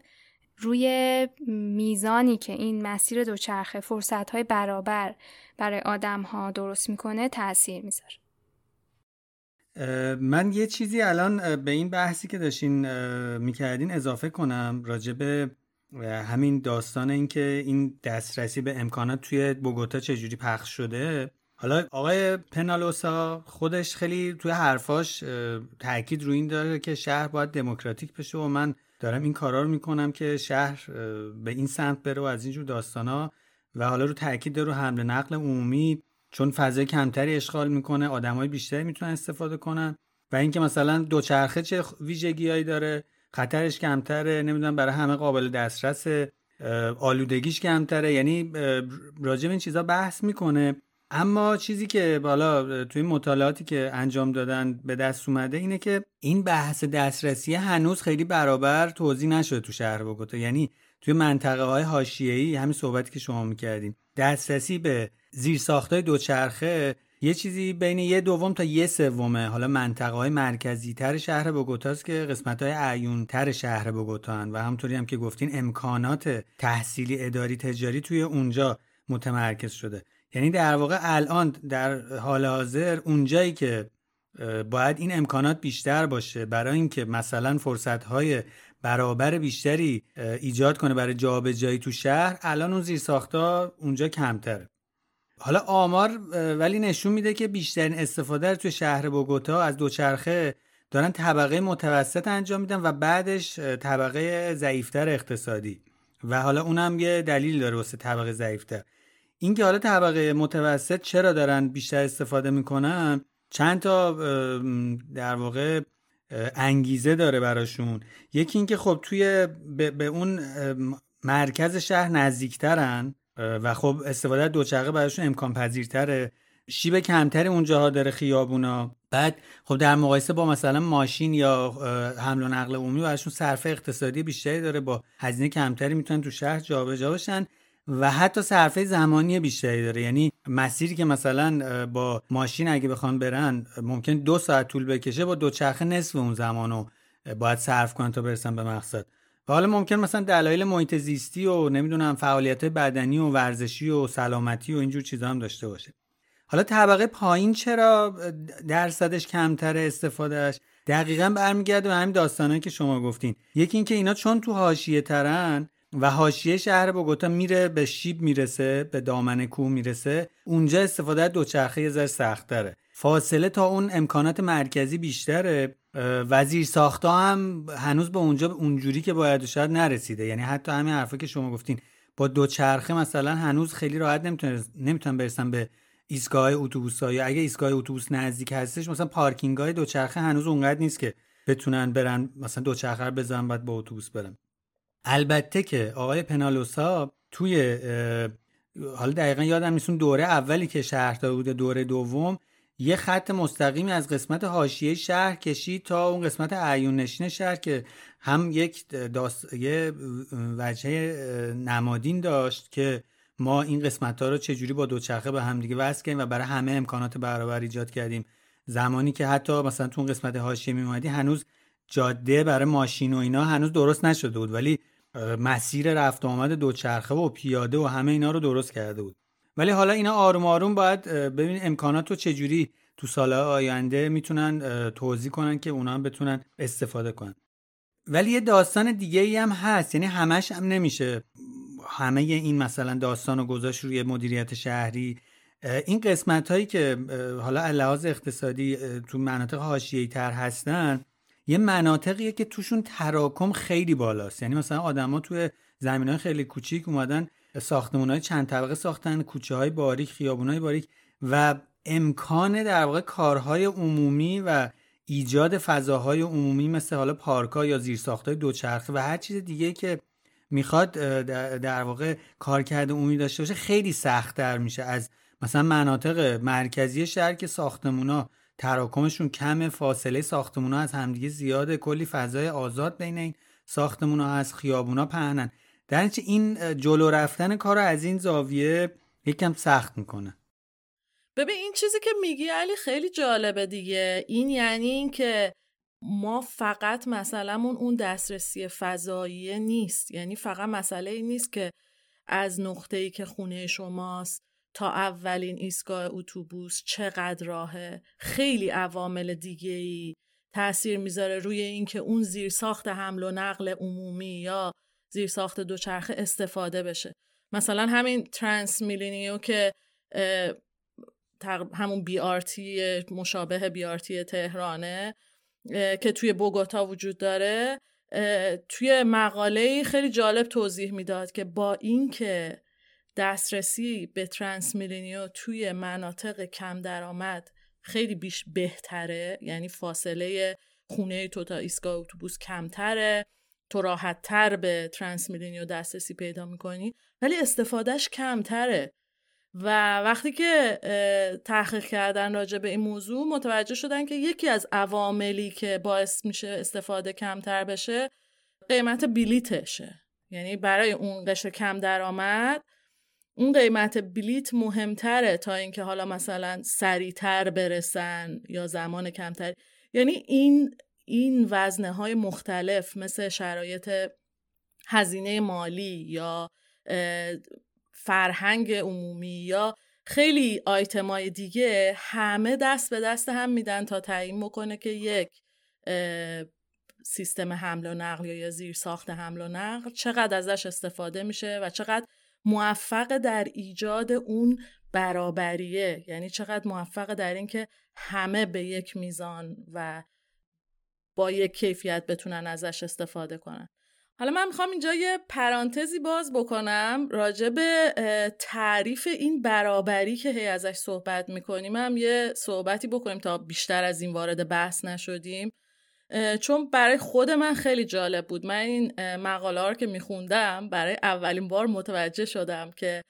روی میزانی که این مسیر دوچرخه فرصت های برابر برای آدم ها درست می‌کنه تاثیر می‌ذاره. من یه چیزی الان به این بحثی که داشتین می‌کردین اضافه کنم راجع به همین داستان اینکه این دسترسی به امکانات توی بوگوتا چجوری پخش شده. حالا آقای پنالوسا خودش خیلی توی حرفاش تاکید روی این داره که شهر باید دموکراتیک بشه و من دارم این کارا رو می‌کنم که شهر به این سمت بره و از اینجور داستانا و حالا رو تاکید رو حمل نقل عمومی. چون فضای کمتری اشغال می‌کنه آدمای بیشتری می‌تونن استفاده کنن. و اینکه مثلا دوچرخه چه ویژگیهایی داره خطرش کمتره نمی‌دونم برای همه قابل دسترس آلودگیش کمتره. یعنی راجع این چیزا بحث می‌کنه. اما چیزی که بالا توی مطالعاتی که انجام دادن به دست اومده اینه که این بحث دسترسی هنوز خیلی برابر توضیح نشده تو شهر بوگوتا یعنی توی منطقه های حاشیه‌ای همین صحبتی که شما می‌کردیم دسترسی به زیر ساختای دوچرخه یه چیزی بین یه دوم تا یه سومه. حالا منطقه های مرکزی تر شهر بوگوتاست که قسمت های تر شهر بوگوتان و همطوری هم که گفتین امکانات تحصیلی اداری تجاری توی اونجا متمرکز شده. یعنی در واقع الان در حال حاضر اونجایی که باید این امکانات بیشتر باشه برای اینکه مثلا فرصت های برابر بیشتری ایجاد کنه برای جابجایی تو شهر الان اون زیرساختها اونجا کمتره. حالا آمار ولی نشون میده که بیشترین استفاده رو توی شهر بوگوتا از دوچرخه دارن طبقه متوسط انجام میدن و بعدش طبقه ضعیفتر اقتصادی. و حالا اونم یه دلیل داره واسه طبقه ضعیفتر. اینکه حالا طبقه متوسط چرا دارن بیشتر استفاده می‌کنن؟ چند تا در واقع انگیزه داره براشون. یکی اینکه خب توی به اون مرکز شهر نزدیکترن. و خب استفاده دوچرخه براشون امکان پذیرتره. شیب کمتری اونجاها داره خیابونا. بعد خب در مقایسه با مثلا ماشین یا حمل و نقل عمومی براشون صرفه اقتصادی بیشتری داره. با هزینه کمتری می‌تونن تو شهر جابجا بشن و حتی صرفه زمانی بیشتری داره. یعنی مسیری که مثلا با ماشین اگه بخوان برن ممکن دو ساعت طول بکشه با دوچرخه نصف اون زمانو باید صرف کنن تا برسن به مقصد. و حالا ممکن مثلا دلایل محیط زیستی و نمی‌دونم فعالیت بدنی و ورزشی و سلامتی و اینجور چیزا هم داشته باشه. حالا طبقه پایین چرا درصدش کمتر استفادهش دقیقا برمیگرده به همین داستانهایی که شما گفتین. یکی اینکه اینا چون تو حاشیه ترن و حاشیه شهر بوگوتا میره به شیب می‌رسه به دامن کوه می‌رسه اونجا استفاده دوچرخه یه ذره فاصله تا اون امکانات مرکزی بیشتره وزیر ساختا هم هنوز به اونجا اونجوری که باید شاید نرسیده. یعنی حتی همین حرفا که شما گفتین با دوچرخه مثلا هنوز خیلی راحت نمی‌تونه نمی‌تونن برسن به ایستگاه اتوبوس یا اگه ایستگاه اتوبوس نزدیک هستش مثلا پارکینگ های دوچرخه هنوز اونقدر نیست که بتونن برن مثلا دوچرخه رو بزنن بعد با اتوبوس برن. البته که آقای پنالوسا توی حالا دقیقا یادم نیست دوره اولی که شهردار بوده دوره دوم یه خط مستقیمی از قسمت حاشیه شهر کشید تا اون قسمت عیون نشین شهر که هم یک داست... یه وجه نمادین داشت که ما این قسمت ها رو چجوری با دوچرخه به همدیگه وصل کردیم و برای همه امکانات برابر ایجاد کردیم. زمانی که حتی مثلا تو اون قسمت حاشیه میومدی هنوز جاده برای ماشین و اینا هنوز درست نشده بود ولی مسیر رفت آمد دوچرخه و پیاده و همه اینا رو درست کرده بود. ولی حالا اینا آروم آروم باید ببین امکانات رو چجوری تو سال آینده می‌تونن توضیح کنن که اونا هم بتونن استفاده کنن. ولی یه داستان دیگه ای هم هست یعنی همش هم نمیشه. همه این مثلا داستان و گذاشت روی مدیریت شهری. این قسمت هایی که حالا لحاظ اقتصادی تو مناطق حاشیه‌ای تر هستن یه مناطقیه که توشون تراکم خیلی بالاست. یعنی مثلا آدما توی زمین های خیلی کوچیک اومدن ساختمون های چند طبقه ساختن کوچه های باریک خیابون های باریک و امکان در واقع کارهای عمومی و ایجاد فضاهای عمومی مثل حالا پارکا یا زیرساختهای دوچرخه و هر چیز دیگه که می‌خواد در واقع کارکرد عمومی داشته باشه خیلی سختتر میشه. از مثلا مناطق مرکزی شهر که ساختمونا تراکمشون کم فاصله ساختمونا از همدیگه زیاده کلی فضای آزاد بین این ساختمونا هست خیابونا پهنن. در این جلو رفتن کار از این زاویه یکم سخت می‌کنه. ببین این چیزی که میگی علی خیلی جالبه دیگه. این یعنی این که ما فقط مثلا اون دسترسی فضایی نیست. یعنی فقط مسئله این نیست که از نقطه ای که خونه شماست تا اولین ایستگاه اتوبوس چقدر راهه. خیلی عوامل دیگه ای تاثیر می‌ذاره روی اینکه اون زیر ساخت حمل و نقل عمومی یا زیر ساخت دوچرخه استفاده بشه. مثلا همین TransMilenio که همون بی آرتی مشابه بی آرتی تهرانه که توی بوگوتا وجود داره توی مقاله خیلی جالب توضیح می‌داد که با اینکه دسترسی به TransMilenio توی مناطق کم درآمد خیلی بیش بهتره یعنی فاصله خونه تو تا ایستگاه اتوبوس کمتره تو راحت تر به ترانس میلینیو دسترسی پیدا می‌کنی ولی استفادهش کمتره. و وقتی که تحقیق کردن راجع به این موضوع متوجه شدن که یکی از عواملی که باعث میشه استفاده کمتر بشه قیمت بلیتشه. یعنی برای اون قشر کم درآمد اون قیمت بلیت مهمتره تا اینکه حالا مثلا سریعتر برسن یا زمان کمتر یعنی این این وزنه های مختلف مثل شرایط هزینه مالی یا فرهنگ عمومی یا خیلی آیتمای دیگه همه دست به دست هم میدن تا تعیین بکنه که یک سیستم حمل و نقل یا زیر ساخت حمل و نقل چقدر ازش استفاده میشه و چقدر موفق در ایجاد اون برابریه. یعنی چقدر موفق در اینکه همه به یک میزان و با یک کیفیت بتونن ازش استفاده کنن. حالا من می‌خوام اینجا یه پرانتزی باز بکنم راجع به تعریف این برابری که هی ازش صحبت می‌کنیم. هم یه صحبتی بکنیم تا بیشتر از این وارد بحث نشدیم. چون برای خود من خیلی جالب بود. من این مقاله رو که میخوندم برای اولین بار متوجه شدم که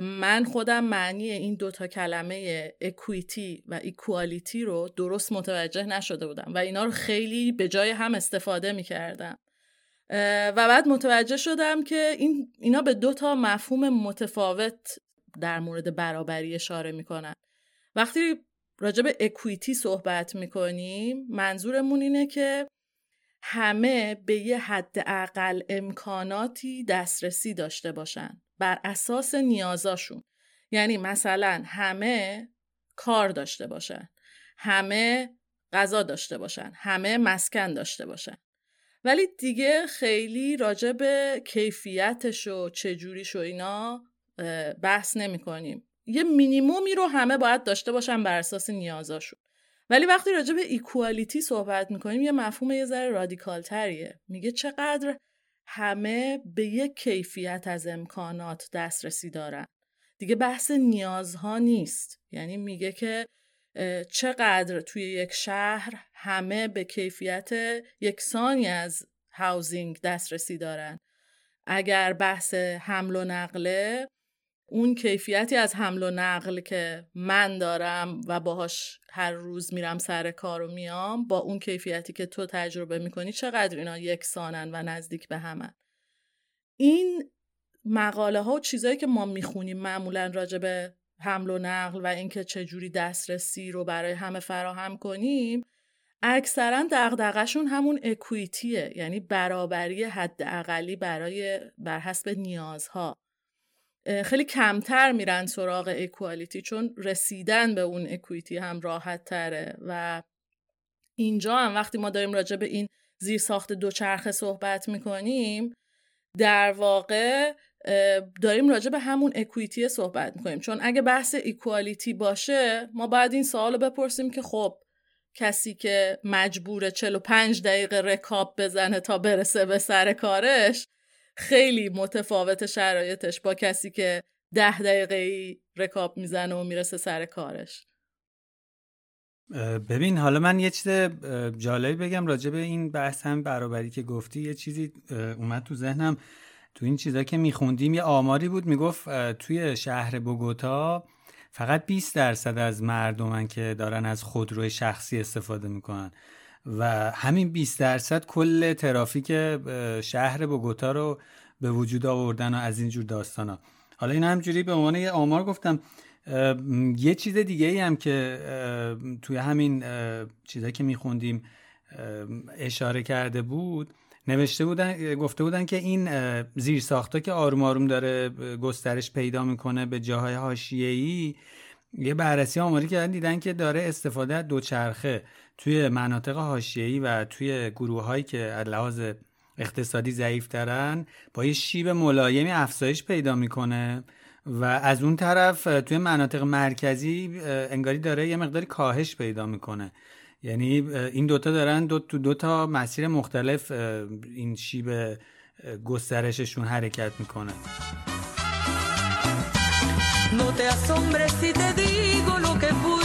من خودم معنی این دوتا کلمه اکویتی و ایکوالیتی رو درست متوجه نشده بودم و اینا رو خیلی به جای هم استفاده می‌کردم. و بعد متوجه شدم که این اینا به دو تا مفهوم متفاوت در مورد برابری اشاره می‌کنن. وقتی راجع به اکویتی صحبت می‌کنیم منظورمون اینه که همه به یه حد اقل امکاناتی دسترسی داشته باشن. بر اساس نیازاشون. یعنی مثلا همه کار داشته باشن همه غذا داشته باشن همه مسکن داشته باشن. ولی دیگه خیلی راجع به کیفیتش و چجوریش و اینا بحث نمی کنیم. یه مینیمومی رو همه باید داشته باشن بر اساس نیازاشون. ولی وقتی راجع به ایکوالیتی صحبت می‌کنیم یه مفهوم یه ذره رادیکال تریه میگه چقدر همه به یک کیفیت از امکانات دسترسی دارن. دیگه بحث نیازها نیست. یعنی میگه که چقدر توی یک شهر همه به کیفیت یکسانی از هاوزینگ دسترسی دارن. اگر بحث حمل و نقله اون کیفیتی از حمل و نقل که من دارم و باهاش هر روز میرم سر کار و میام با اون کیفیتی که تو تجربه می‌کنی چقدر اینا یکسانن و نزدیک به همن؟ این مقاله ها و چیزایی که ما می‌خونیم معمولا راجع به حمل و نقل و اینکه چجوری دسترسی رو برای همه فراهم کنیم اکثرا دغدغشون همون اکویتیه یعنی برابری حداقلی برای بر حسب نیازها. خیلی کمتر میرن سراغ اکوالیتی چون رسیدن به اون اکویتی هم راحت تره. و اینجا هم وقتی ما داریم راجع به این زیر ساخت دوچرخه صحبت می‌کنیم در واقع داریم راجع به همون اکویتی صحبت می‌کنیم. چون اگه بحث ایکوالیتی باشه ما باید این سوال بپرسیم که خب کسی که مجبور 45 دقیقه رکاب بزنه تا برسه به سر کارش خیلی متفاوت شرایطش با کسی که ده دقیقه ای رکاب می‌زنه و می‌رسه سر کارش. ببین حالا من یه چیز جالبی بگم راجع به این بحث هم برابری که گفتی. یه چیزی اومد تو ذهنم. تو این چیزا که میخوندیم یه آماری بود می‌گفت توی شهر بوگوتا فقط 20 درصد از مردمن که دارن از خودروی شخصی استفاده می‌کنن. و همین 20 درصد کل ترافیک شهر بوگوتا رو به وجود آوردن و از اینجور داستان ها حالا این همجوری به عنوان یه آمار گفتم. یه چیز دیگه ای هم که توی همین چیزایی که میخوندیم اشاره کرده بود نوشته بودن گفته بودن که این زیر ساختا که آروم آروم داره گسترش پیدا می‌کنه به جاهای حاشیه‌ای یه بررسی آماری کردن دیدن که داره استفاده از دوچرخه توی مناطق حاشیه‌ای و توی گروه هایی که از لحاظ اقتصادی ضعیف دارن با یه شیب ملایمی افزایش پیدا می‌کنه و از اون طرف توی مناطق مرکزی انگاری داره یه مقداری کاهش پیدا می‌کنه. یعنی این دوتا دارن دو تو دوتا مسیر مختلف این شیب گسترششون حرکت می‌کنه. No te asombres si te digo lo que fuiste,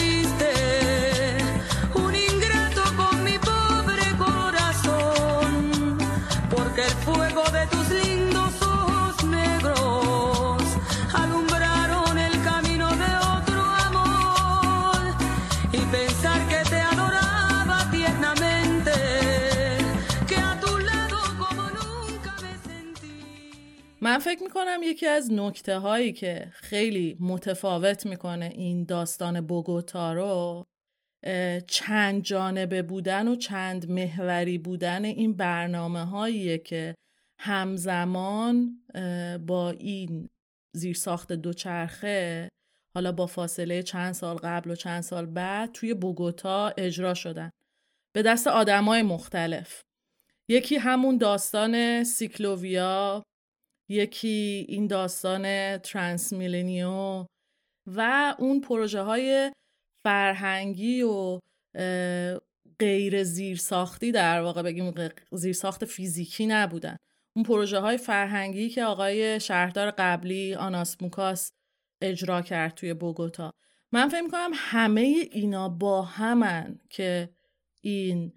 من فکر می‌کنم یکی از نکته هایی که خیلی متفاوت می‌کنه این داستان بوگوتا رو چند جانبه بودن و چند محوری بودن این برنامه هاییه که همزمان با این زیرساخت دوچرخه حالا با فاصله چند سال قبل و چند سال بعد توی بوگوتا اجرا شدن. به دست آدمای مختلف. یکی همون داستان Ciclovía یکی این داستان TransMilenio و اون پروژه های فرهنگی و غیر زیرساختی در واقع بگیم زیرساخت فیزیکی نبودن. اون پروژه های فرهنگی که آقای شهردار قبلی آنتاناس موکوس اجرا کرد توی بوگوتا. من فکر کنم همه اینا با همن که این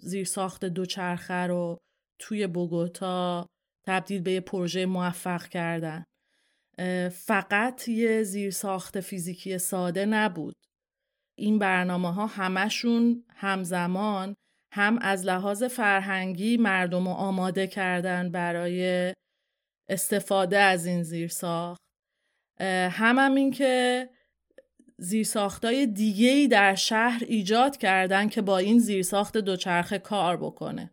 زیرساخت دوچرخه رو توی بوگوتا تبدیل به یه پروژه موفق کردن. فقط یه زیرساخت فیزیکی ساده نبود. این برنامه ها همشون همزمان هم از لحاظ فرهنگی مردم رو آماده کردن برای استفاده از این زیرساخت. هم هم این که زیرساختای ای در شهر ایجاد کردن که با این زیرساخت دوچرخه کار بکنه.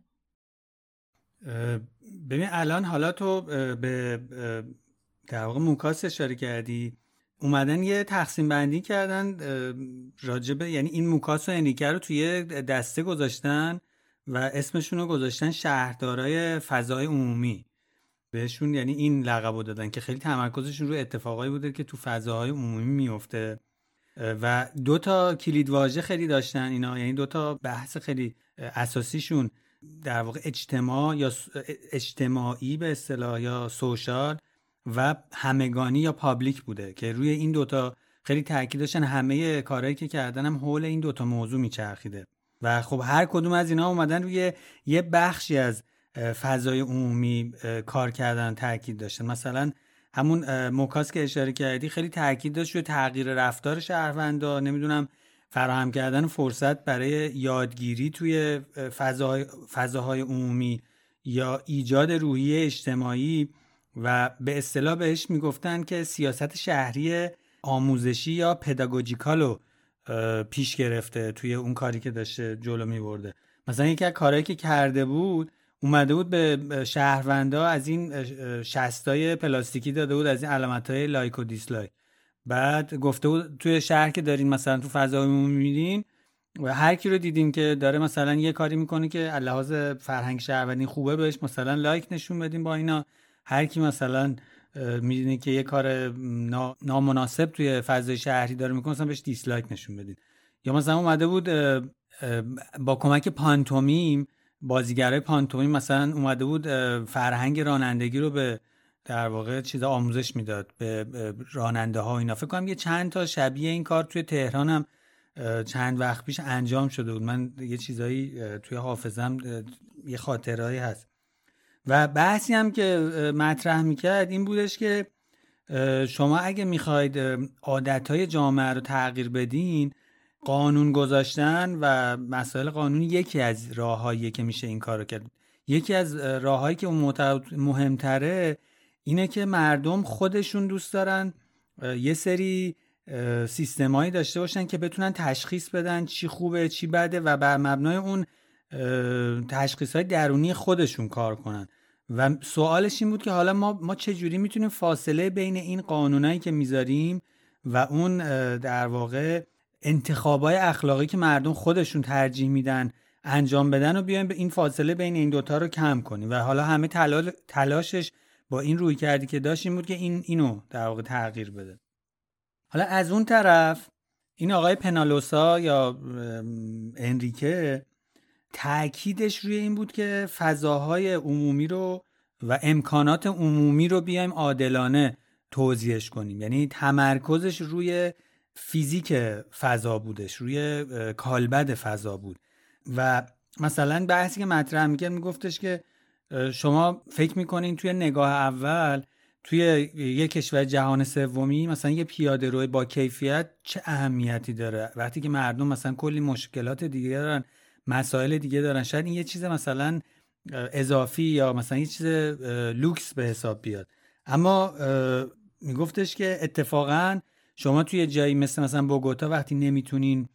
ببین الان حالا تو به در واقع موکاس اشاره کردی. اومدن یه تقسیم بندی کردن راجبه یعنی این موکاس و انریکه رو توی دسته گذاشتن و اسمشون رو گذاشتن شهردارای فضای عمومی. بهشون یعنی این لقب رو دادن که خیلی تمرکزشون رو اتفاقایی بوده که تو فضاهای عمومی میفته. و دو تا کلید واژه خیلی داشتن اینا یعنی دو تا بحث خیلی اساسیشون. در واقع اجتماع یا اجتماعی به اصطلاح یا سوشال و همگانی یا پابلیک بوده که روی این دوتا خیلی تاکید داشتن همه کارهایی که کردن هم حول این دوتا موضوع میچرخیده. و خب هر کدوم از اینا اومدن روی یه بخشی از فضای عمومی کار کردن تاکید داشتن. مثلا همون موکاس که اشاره کردی خیلی تاکید داشت روی تغییر رفتار شهروندا. نمی‌دونم فراهم کردن فرصت برای یادگیری توی فضاهای, فضاهای عمومی یا ایجاد روحیه اجتماعی و به اصطلاح بهش می‌گفتن که سیاست شهری آموزشی یا پداگوژیکال رو پیش گرفته توی اون کاری که داشته جلو می برده مثلا یکی از کارهایی که کرده بود اومده بود به شهروندا از این شستای پلاستیکی داده بود از این علامت های like و dislike. بعد گفته بود توی شهر که دارین مثلا تو فضای میرین و هر کی رو دیدین که داره مثلا یه کاری می‌کنه که لحاظ فرهنگ شهروندی خوبه بهش مثلا like نشون بدین با اینا. هر کی مثلا می‌دونه که یه کار نامناسب توی فضای شهری داره می‌کنه مثلا بهش dislike نشون بدین. یا مثلا اومده بود با کمک پانتومیم بازیگرای پانتومیم مثلا اومده بود فرهنگ رانندگی رو به در واقع چیزا آموزش می‌داد به راننده ها اینا. فکر کنم یه چند تا شبیه این کار توی تهران هم چند وقت پیش انجام شده بود. من یه چیزایی توی حافظم یه خاطرهایی هست. و بحثی هم که مطرح می‌کرد این بودش که شما اگه می‌خواید عادتهای جامعه رو تغییر بدین قانون گذاشتن و مسائل قانونی یکی از راههایی که میشه این کار رو کرد. یکی از راههایی که مهمتره اینه که مردم خودشون دوست دارن یه سری سیستمایی داشته باشن که بتونن تشخیص بدن چی خوبه چی بده و بر مبنای اون تشخیص های درونی خودشون کار کنن. و سوالش این بود که حالا ما ما چه جوری می‌تونیم فاصله بین این قانونایی که می‌ذاریم و اون در واقع انتخابای اخلاقی که مردم خودشون ترجیح میدن انجام بدن و بیایم به این فاصله بین این دوتا رو کم کنیم. و حالا همه تلاشش با این روی کردی که داشت این بود که این اینو در واقع تغییر بده. حالا از اون طرف این آقای پنالوسا یا انریکه تاکیدش روی این بود که فضاهای عمومی رو و امکانات عمومی رو بیایم عادلانه توضیحش کنیم. یعنی تمرکزش روی فیزیک فضا بودش روی کالبد فضا بود. و مثلا بحثی که مطرح می‌کرد میگفتش که شما فکر می‌کنین توی نگاه اول توی یک کشور جهان سومی مثلا یه پیاده روی با کیفیت چه اهمیتی داره؟ وقتی که مردم مثلا کلی مشکلات دیگه دارن مسائل دیگه دارن شاید این یه چیز مثلا اضافی یا مثلا یه چیز لوکس به حساب بیاد. اما میگفتش که اتفاقا شما توی جایی مثل مثلا بوگوتا وقتی نمی‌تونین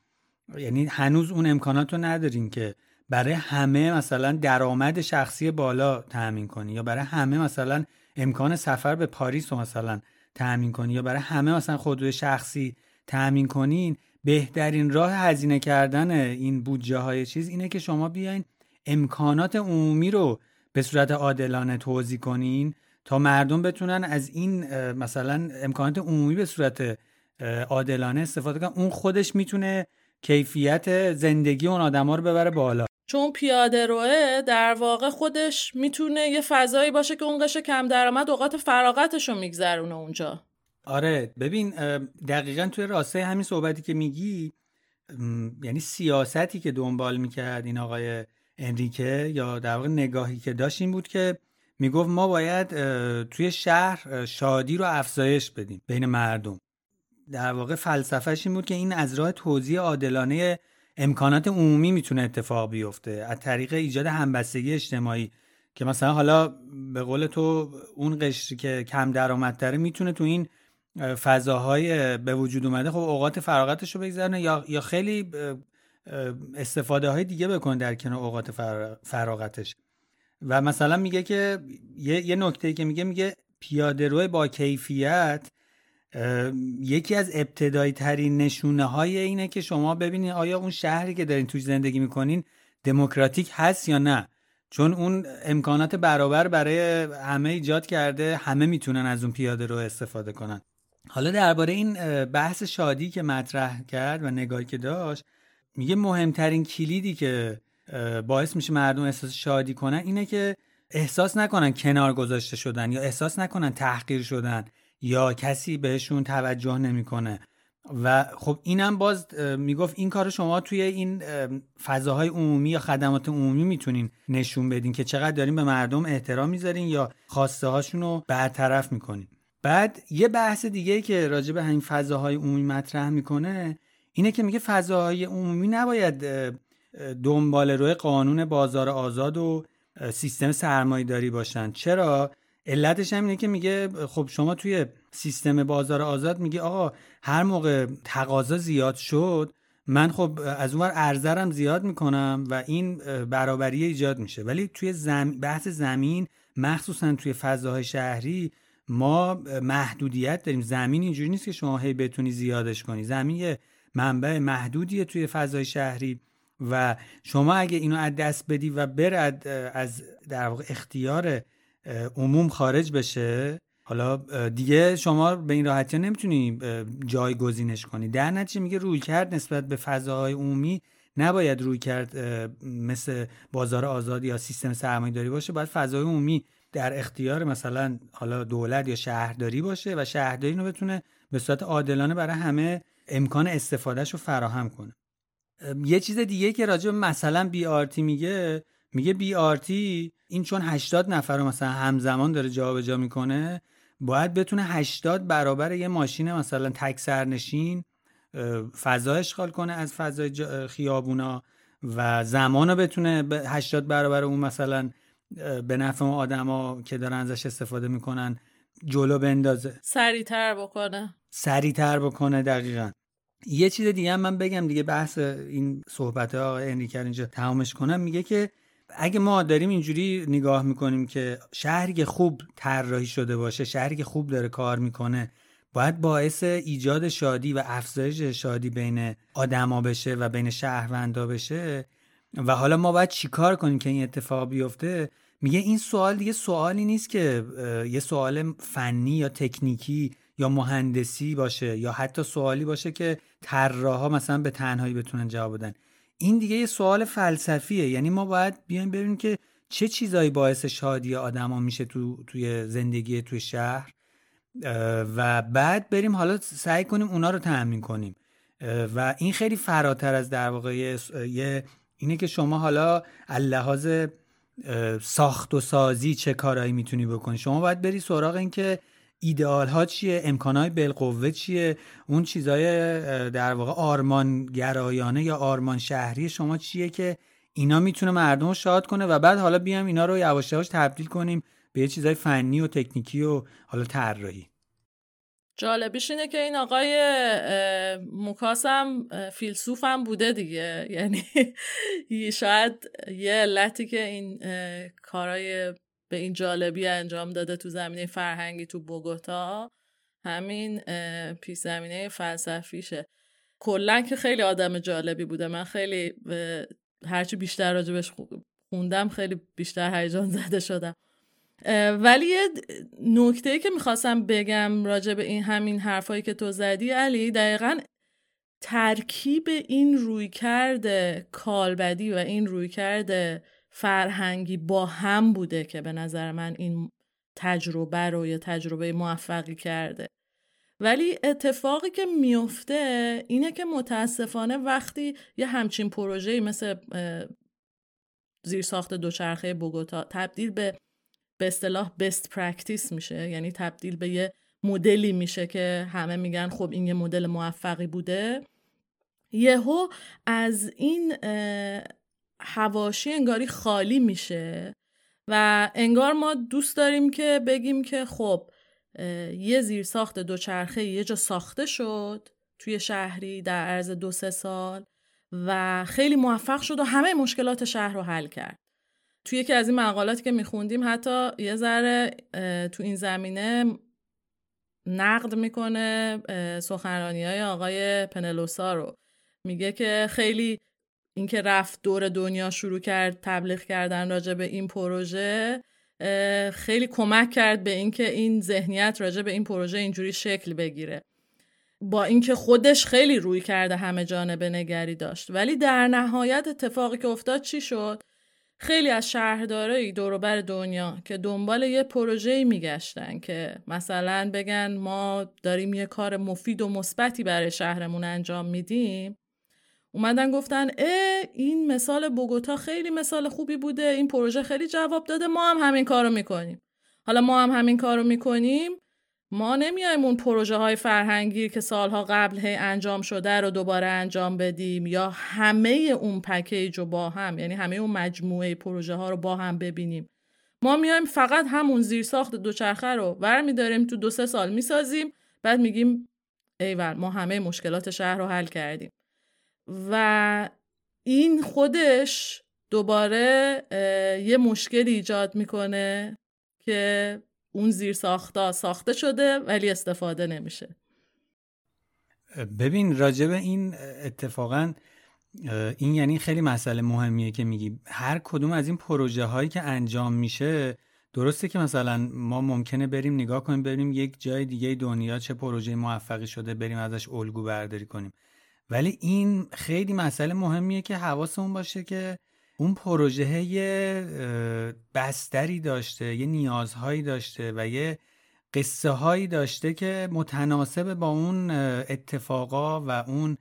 یعنی هنوز اون امکانات رو ندارین که برای همه مثلا درآمد شخصی بالا تأمین کنی یا برای همه مثلا امکان سفر به پاریس رو مثلا تأمین کنی یا برای همه مثلا خودروی شخصی تأمین کنین بهترین راه هزینه کردن این بودجه های چیز اینه که شما بیاین امکانات عمومی رو به صورت عادلانه توضیح کنین تا مردم بتونن از این مثلا امکانات عمومی به صورت عادلانه استفاده کنن. اون خودش می‌تونه کیفیت زندگی اون آدما رو ببره بالا. چون پیاده روه در واقع خودش می‌تونه یه فضایی باشه که اون قش کم درآمد اوقات فراغتش رو میگذرونه اونجا. آره ببین دقیقا توی راسته همین صحبتی که میگی یعنی سیاستی که دنبال می‌کرد این آقای انریکه یا در واقع نگاهی که داشت این بود که می‌گفت ما باید توی شهر شادی رو افزایش بدیم بین مردم. در واقع فلسفهش این بود که این از راه توزیع عادلانه امکانات عمومی می‌تونه اتفاق بیفته. از طریق ایجاد همبستگی اجتماعی که مثلا حالا به قول تو اون قشری که کم درآمدتره می‌تونه تو این فضاهای به وجود اومده خب اوقات فراغتش رو بگذرنه یا یا خیلی استفاده های دیگه بکنه در کنار اوقات فراغتش. و مثلا میگه که یه, یه نکته که میگه میگه پیاده روی با کیفیت یکی از ابتدایی ترین نشونه های اینه که شما ببینید آیا اون شهری که دارین توش زندگی می‌کنین دموکراتیک هست یا نه. چون اون امکانات برابر برای همه ایجاد کرده همه می‌تونن از اون پیاده رو استفاده کنن. حالا درباره این بحث شادی که مطرح کرد و نگاهی که داشت میگه مهمترین کلیدی که باعث میشه مردم احساس شادی کنن اینه که احساس نکنن کنار گذاشته شدن یا احساس نکنن تحقیر شدن. یا کسی بهشون توجه نمی‌کنه. و خب اینم باز می‌گفت این کار شما توی این فضاهای عمومی یا خدمات عمومی می‌تونین نشون بدین که چقدر دارین به مردم احترام می‌ذارین یا خواسته هاشون رو برطرف می‌کنین. بعد یه بحث دیگه که راجع به همین فضاهای عمومی مطرح می‌کنه اینه که میگه فضاهای عمومی نباید دنبال روی قانون بازار آزاد و سیستم سرمایه داری باشن. چرا؟ علتش هم اینه که میگه خب شما توی سیستم بازار آزاد میگه آقا هر موقع تقاضا زیاد شد من خب از اونور ارزرم زیاد می‌کنم و این برابری ایجاد میشه. ولی توی زم... بحث زمین مخصوصا توی فضاهای شهری ما محدودیت داریم. زمین اینجوری نیست که شما هی بتونی زیادش کنی. زمین یه منبع محدودیه توی فضای شهری و شما اگه اینو از دست بدی و برد از در واقع اختیار عموم خارج بشه. حالا دیگه شما به این راحتی نمی‌تونی جایگزینش کنی. در نتیجه میگه روی کرد نسبت به فضاهای عمومی نباید روی کرد مثل بازار آزاد یا سیستم سرمایه داری باشه. باید فضای عمومی در اختیار مثلا حالا دولت یا شهرداری باشه و شهرداری رو بتونه به صورت عادلانه برای همه امکان استفادهش رو فراهم کنه. یه چیز دیگه که راجع مثلا بی آرتی میگه میگه بی آرتی این چون 80 نفر رو مثلا همزمان داره جابجا می‌کنه باید بتونه 80 برابر یه ماشین مثلا تک سرنشین فضا اشغال کنه از فضای خیابونا و زمان رو بتونه 80 برابر اون مثلا به نفع اون آدما که دارن ازش استفاده می‌کنن جلو بندازه. سریعتر بکنه. سریعتر بکنه دقیقا. یه چیز دیگه هم من بگم دیگه بحث این صحبت ها انریکر اینجا تمامش کنم. میگه که اگه ما داریم اینجوری نگاه می‌کنیم که شهری که خوب طراحی شده باشه شهری که خوب داره کار می‌کنه باید باعث ایجاد شادی و افزایش شادی بین آدما بشه و بین شهروندا بشه. و حالا ما باید چیکار کنیم که این اتفاق بیفته؟ میگه این سوال دیگه سوالی نیست که یه سوال فنی یا تکنیکی یا مهندسی باشه یا حتی سوالی باشه که طراحا مثلا به تنهایی بتونن جواب بدن. این دیگه یه سوال فلسفیه. یعنی ما باید بیایم ببینیم که چه چیزایی باعث شادی آدما میشه تو توی زندگی توی شهر. و بعد بریم حالا سعی کنیم اونا رو تأمین کنیم. و این خیلی فراتر از در واقع یه اینه که شما حالا لحاظ ساخت و سازی چه کارهایی می‌تونی بکنی. شما باید بری سراغ این که ایدئال ها چیه؟ امکان های بالقوه چیه؟ اون چیزای در واقع آرمان گرایانه یا آرمان شهری شما چیه که اینا می‌تونه مردم رو شاد کنه و بعد حالا بیام اینا رو یواش یواش تبدیل کنیم به یه چیزای فنی و تکنیکی و حالا طراحی. جالبیش اینه که این آقای مکاسم فیلسوفم بوده دیگه. یعنی شاید یه علتی که این کارای به این جالبی انجام داده تو زمینه فرهنگی تو بوگوتا همین پیش زمینه فلسفیشه. کلا که خیلی آدم جالبی بوده. من خیلی هرچی بیشتر راجبش خوندم خیلی بیشتر هیجان زده شدم. ولی یه نکته که می‌خواستم بگم راجع به این همین حرفایی که تو زدی علی دقیقا ترکیب این روی کرده کالبدی و این روی کرده فرهنگی با هم بوده که به نظر من این تجربه رو یا تجربه موفقی کرده. ولی اتفاقی که میفته اینه که متاسفانه وقتی یه همچین پروژه‌ای مثل زیرساخت دوچرخه بوگوتا تبدیل به به اصطلاح best practice میشه یعنی تبدیل به یه مدلی میشه که همه میگن خب این یه مدل موفقی بوده یهو از این حواشی انگاری خالی میشه و انگار ما دوست داریم که بگیم که خب یه زیر ساخت دوچرخه یه جا ساخته شد توی شهری در عرض دو سه سال و خیلی موفق شد و همه مشکلات شهر رو حل کرد. توی یکی از این مقالاتی که میخوندیم حتی یه ذره تو این زمینه نقد می‌کنه سخنرانی های آقای پنلوسا رو. میگه که خیلی اینکه رفت دور دنیا شروع کرد تبلیغ کردن راجع به این پروژه خیلی کمک کرد به اینکه این ذهنیت راجع به این پروژه اینجوری شکل بگیره. با اینکه خودش خیلی روی کرده همه جانبه نگری داشت. ولی در نهایت اتفاقی که افتاد چی شد؟ خیلی از شهردارایی دوروبر دنیا که دنبال یه پروژه میگشتن که مثلا بگن ما داریم یه کار مفید و مثبتی برای شهرمون انجام میدیم. اومدن گفتن اه این مثال بوگوتا خیلی مثال خوبی بوده این پروژه خیلی جواب داده ما هم همین کارو می‌کنیم. حالا ما هم همین کارو می‌کنیم. ما نمیایم اون پروژه های فرهنگی که سالها قبل هی انجام شده رو دوباره انجام بدیم یا همه اون پکیج رو با هم یعنی همه اون مجموعه پروژه ها رو با هم ببینیم. ما میایم فقط همون زیرساخت دوچرخه رو برمیداریم تو دو سه سال می‌سازیم بعد میگیم ایول ما همه مشکلات شهر رو حل کردیم. و این خودش دوباره یه مشکلی ایجاد می‌کنه که اون زیر ساختا ساخته شده ولی استفاده نمیشه. ببین راجب این اتفاقا این یعنی خیلی مسئله مهمیه که میگی. هر کدوم از این پروژه هایی که انجام میشه درسته که مثلا ما ممکنه بریم نگاه کنیم بریم یک جای دیگه دنیا چه پروژه موفقی شده بریم ازش الگو برداری کنیم. ولی این خیلی مسئله مهمیه که حواسمون باشه که اون پروژه یه بستری داشته یه نیازهایی داشته و یه قصه هایی داشته که متناسب با اون اتفاقا و اون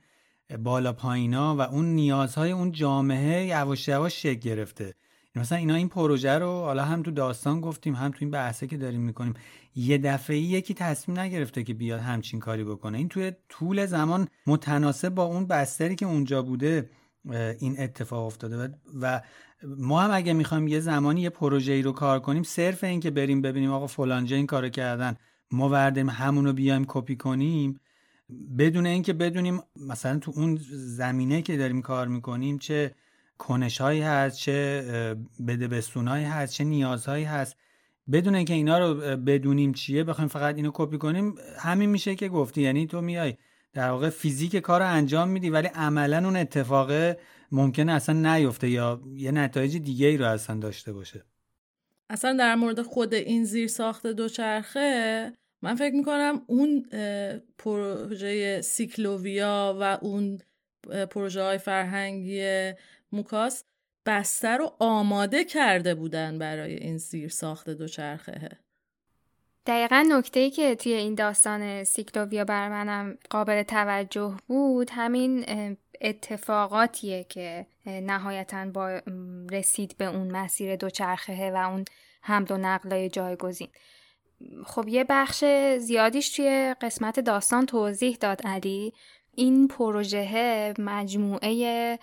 بالا پایینا و اون نیازهای اون جامعه یواش یواش شکل گرفته. مثلا اینا این پروژه رو حالا هم تو داستان گفتیم هم تو این بحثه که داریم می‌کنیم. یه دفعه یکی تصمیم نگرفته که بیاد همچین کاری بکنه. این توی طول زمان متناسب با اون بستری که اونجا بوده این اتفاق افتاده. و ما هم اگه می‌خوایم یه زمانی یه پروژه ای رو کار کنیم صرف این که بریم ببینیم آقا فلانجا این کارو کردن ما وردیم همون رو بیایم کپی کنیم بدون اینکه بدونیم مثلا تو اون زمینه که داریم کار می‌کنیم چه کنش هایی هست چه بده هست چه نیازهایی هست. بدون اینکه اینا رو بدونیم چیه بخوایم فقط اینو کپی کنیم همین میشه که گفتی. یعنی تو میای در واقع فیزیک کار رو انجام میدی ولی عملا اون اتفاق ممکنه اصلا نیفته یا یه نتایج دیگه ای رو اصلا داشته باشه. اصلا در مورد خود این زیر ساخت دوچرخه من فکر می‌کنم اون پروژه سیکلوویا و اون پروژه های فرهنگی موکاس بستر رو آماده کرده بودن برای این زیر ساخت دوچرخه. دقیقا نکته ای که توی این داستان سیکلوویا بر منم قابل توجه بود همین اتفاقاتیه که نهایتا با رسید به اون مسیر دوچرخه و اون حمل و نقلای جایگزین. خب یه بخش زیادیش توی قسمت داستان توضیح داد علی. این پروژه مجموعه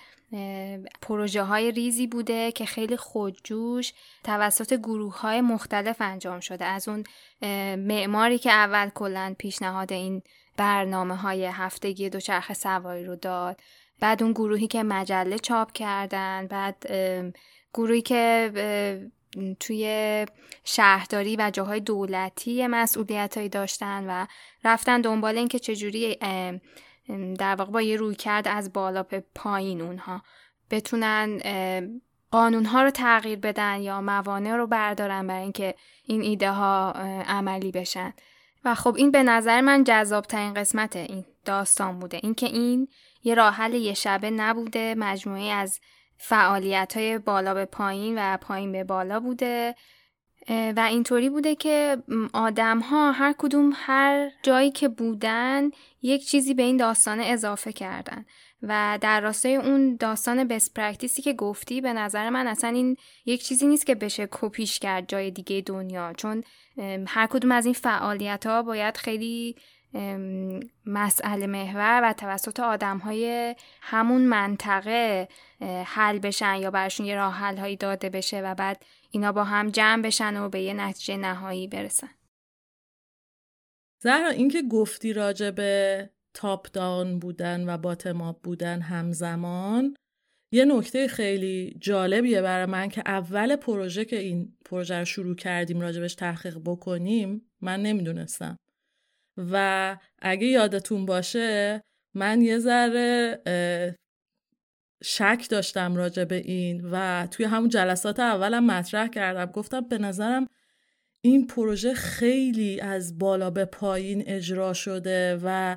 پروژه های ریزی بوده که خیلی خودجوش توسط گروه های مختلف انجام شده. از اون معماری که اول کلا پیشنهاد این برنامه های هفتگی دوچرخه سواری رو داد بعد اون گروهی که مجله چاپ کردن بعد گروهی که توی شهرداری و جاهای دولتی مسئولیت هایی داشتن و رفتن دنبال اینکه چجوری در واقع با یه روی کرد از بالا به پایین اونها بتونن قانون ها رو تغییر بدن یا موانع رو بردارن برای اینکه این ایده ها عملی بشن. و خب این به نظر من جذاب ترین قسمت این داستان بوده. اینکه این یه راه حل یه شبه نبوده مجموعه از فعالیت های بالا به پایین و پایین به بالا بوده. و اینطوری بوده که آدم ها هر کدوم هر جایی که بودن یک چیزی به این داستان اضافه کردن. و در راستای اون داستان بست پرکتیسی که گفتی به نظر من اصلا این یک چیزی نیست که بشه کپیش کرد جای دیگه دنیا. چون هر کدوم از این فعالیت ها باید خیلی مسئله محور و توسط آدم های همون منطقه حل بشن یا برشون یه راه حل هایی داده بشه و بعد اینا با هم جمع بشن و به یه نتیجه نهایی برسن. زهرا اینکه گفتی راجع به تاپ داون بودن و باتم بودن همزمان یه نکته خیلی جالبیه برای من که اول پروژه که این پروژه رو شروع کردیم راجبش تحقیق بکنیم من نمی‌دونستم. و اگه یادتون باشه من یه ذره شک داشتم راجع به این و توی همون جلسات اولم مطرح کردم. گفتم به نظرم این پروژه خیلی از بالا به پایین اجرا شده و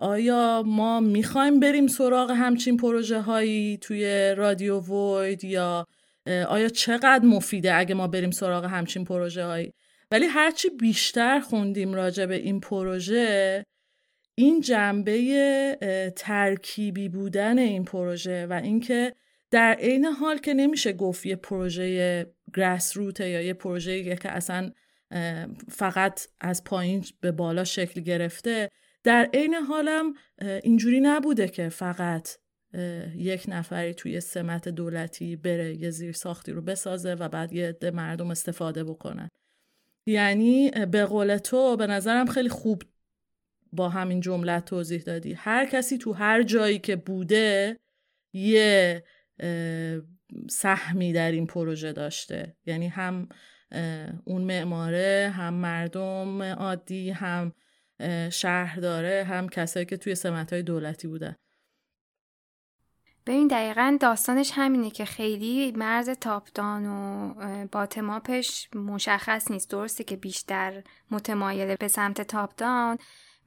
آیا ما می‌خوایم بریم سراغ همچین پروژه هایی توی رادیو وید یا آیا چقدر مفیده اگه ما بریم سراغ همچین پروژه هایی ولی هرچی بیشتر خوندیم راجع به این پروژه این جنبه ترکیبی بودن این پروژه و اینکه در عین حال که نمیشه گفت یه پروژه گراس روته یا یه پروژه که اصلا فقط از پایین به بالا شکل گرفته در عین حالم اینجوری نبوده که فقط یک نفری توی سمت دولتی بره یه زیر ساختی رو بسازه و بعد یه عده مردم استفاده بکنن. یعنی به قول تو به نظرم خیلی خوب با همین جمله توضیح دادی. هر کسی تو هر جایی که بوده یه سهمی در این پروژه داشته. یعنی هم اون معماره هم مردم عادی هم شهرداره هم کسایی که توی سمت های دولتی بودن. ببین دقیقا داستانش همینه که خیلی مرز تاپدان و باتماپش مشخص نیست. درسته که بیشتر متمایله به سمت تاپدان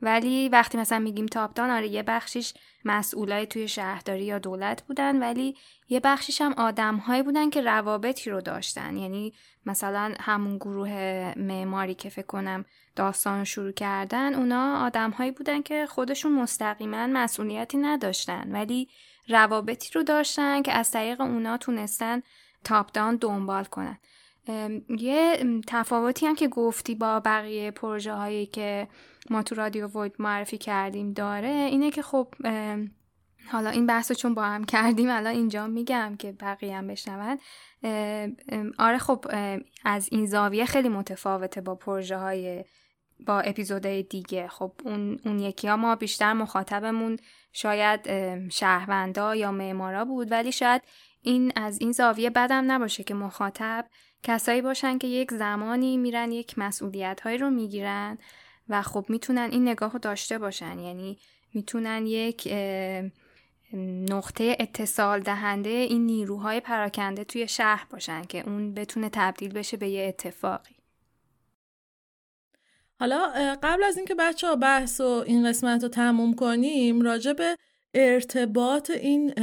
ولی وقتی مثلا میگیم تاپدان آره یه بخشیش مسئولای توی شهرداری یا دولت بودن ولی یه بخشیش هم آدمهایی بودن که روابطی رو داشتن. یعنی مثلا همون گروه معماری که فکر کنم داستان رو شروع کردن اونا آدمهایی بودن که خودشون مستقیما مسئولیتی نداشتن ولی روابطی رو داشتن که از طریق اونا تونستن تاپ دان دنبال کنن. یه تفاوتی هم که گفتی با بقیه پروژه هایی که ما تو رادیو وید معرفی کردیم داره اینه که خب حالا این بحث رو چون با هم کردیم الان اینجا میگم که بقیه هم بشنون. آره خب از این زاویه خیلی متفاوته با پروژه های با اپیزودهای دیگه. خب اون, اون یکی ها ما بیشتر مخاطبمون شاید شهروندا یا معمارا بود ولی شاید این از این زاویه بدم نباشه که مخاطب کسایی باشن که یک زمانی میرن یک مسئولیت هایی رو می‌گیرن و خب می‌تونن این نگاه رو داشته باشن. یعنی می‌تونن یک نقطه اتصال دهنده این نیروهای پراکنده توی شهر باشن که اون بتونه تبدیل بشه به یه اتفاقی. حالا قبل از اینکه بچه ها بحث و این قسمت رو تموم کنیم راجع به ارتباط این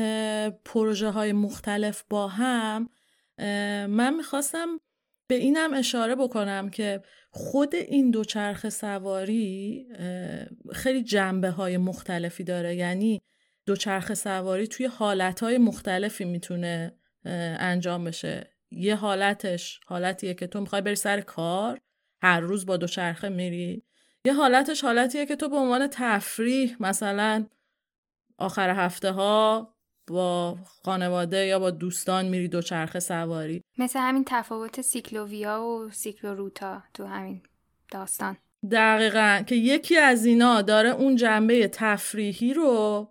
پروژه های مختلف با هم من می‌خواستم به اینم اشاره بکنم که خود این دوچرخه سواری خیلی جنبه های مختلفی داره. یعنی دوچرخه سواری توی حالت های مختلفی می‌تونه انجام بشه. یه حالتش حالتیه که تو می‌خوای بری سر کار هر روز با دوچرخه میری. یه حالتش حالتیه که تو به عنوان تفریح مثلا آخر هفته ها با خانواده یا با دوستان میری دوچرخه سواری. مثل همین تفاوت سیکلوویا و سیکلوروتا تو همین داستان. دقیقا که یکی از اینا داره اون جنبه تفریحی رو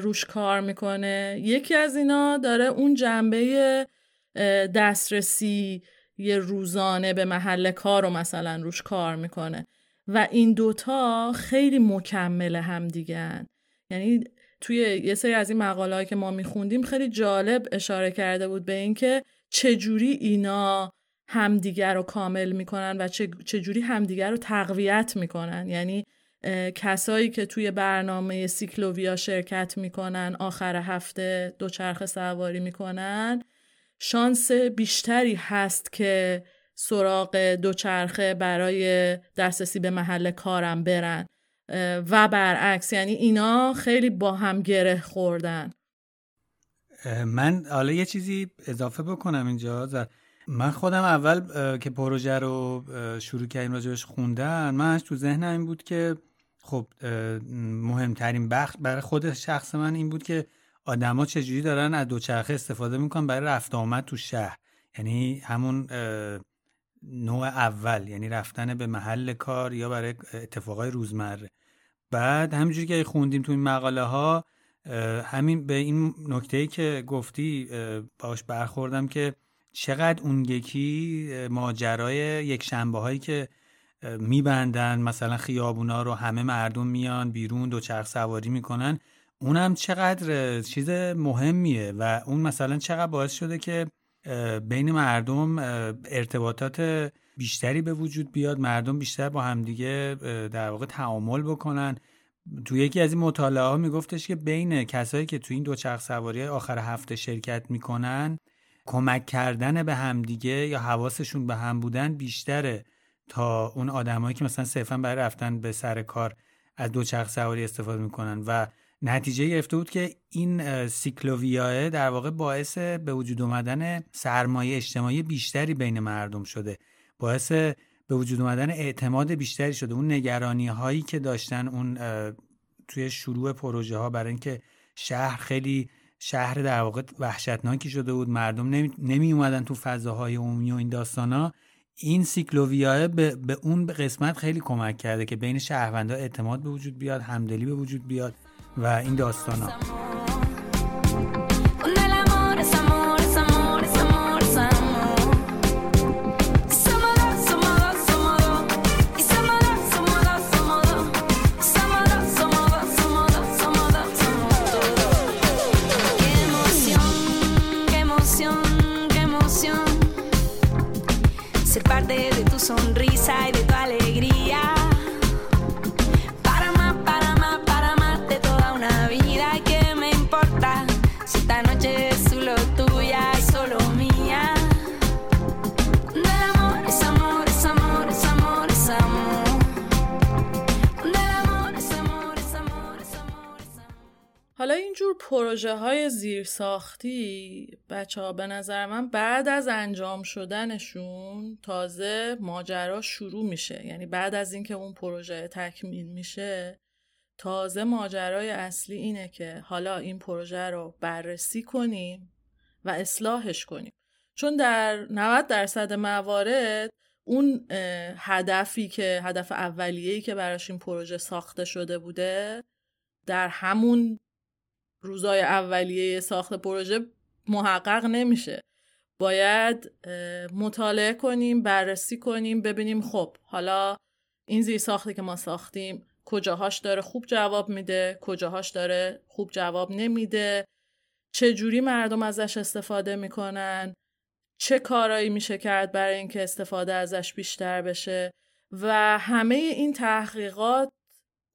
روش کار می‌کنه. یکی از اینا داره اون جنبه دسترسی یه روزانه به محل کار رو مثلا روش کار می‌کنه. و این دوتا خیلی مکمل هم دیگن یعنی توی یه سری از این مقاله که ما میخوندیم خیلی جالب اشاره کرده بود به اینکه چجوری اینا همدیگر رو کامل می‌کنن و چجوری همدیگر رو تقویت می‌کنن. یعنی کسایی که توی برنامه سیکلوویا شرکت می‌کنن آخر هفته دوچرخه سواری می‌کنن شانس بیشتری هست که سراغ دوچرخه برای دسترسی به محل کارم برن. و برعکس یعنی اینا خیلی با هم گره خوردن. من حالا یه چیزی اضافه بکنم اینجا. من خودم اول که پروژه رو شروع کردیم راجبش خوندن من تو ذهنم این بود که خب مهمترین بخش برای خود شخص من این بود که آدما چجوری دارن از دوچرخه استفاده می‌کنن برای رفت آمد تو شهر. یعنی همون نوع اول یعنی رفتن به محل کار یا برای اتفاقای روزمره. بعد همینجوری که خوندیم تو این مقاله ها همین به این نکته ای که گفتی باش برخوردم که چقدر اون یکی ماجرای یک شنبه هایی که میبندن مثلا خیابونا رو همه مردم میان بیرون دوچرخ سواری می‌کنن اونم چقدر چیز مهمیه و اون مثلا چقدر باعث شده که بین مردم ارتباطات بیشتری به وجود بیاد مردم بیشتر با همدیگه در واقع تعامل بکنن. تو یکی از این مطالعه ها میگفتش که بین کسایی که تو این دوچرخ سواری آخر هفته شرکت می‌کنن کمک کردن به همدیگه یا حواسشون به هم بودن بیشتره تا اون آدمایی که مثلا صرفا برای رفتن به سر کار از دوچرخ سواری استفاده می‌کنن. و نتیجه گرفته بود که این سیکلوویاه در واقع باعث به وجود اومدن سرمایه اجتماعی بیشتری بین مردم شده. باعث به وجود اومدن اعتماد بیشتری شده. اون نگرانی هایی که داشتن اون توی شروع پروژه ها برای اینکه شهر خیلی شهر در واقع وحشتناکی شده بود. مردم نمی, نمی اومدن تو فضاهای عمومی و این داستانا. این سیکلوویاه به, به اون قسمت خیلی کمک کرده که بین شهروندها اعتماد به وجود بیاد همدلی به وجود بیاد و این داستان ها حالا اینجور پروژه های زیرساختی بچه ها به نظر من بعد از انجام شدنشون تازه ماجرا شروع میشه. یعنی بعد از اینکه اون پروژه تکمیل میشه تازه ماجرای اصلی اینه که حالا این پروژه رو بررسی کنیم و اصلاحش کنیم. چون در 90 درصد موارد اون هدفی که هدف اولیه‌ای که براش این پروژه ساخته شده بوده در همون روزای اولیه ساخت پروژه محقق نمیشه. باید مطالعه کنیم بررسی کنیم ببینیم خب حالا این زیر ساختی که ما ساختیم کجاهاش داره خوب جواب میده کجاهاش داره خوب جواب نمیده چه جوری مردم ازش استفاده می‌کنن چه کارایی میشه کرد برای اینکه استفاده ازش بیشتر بشه و همه این تحقیقات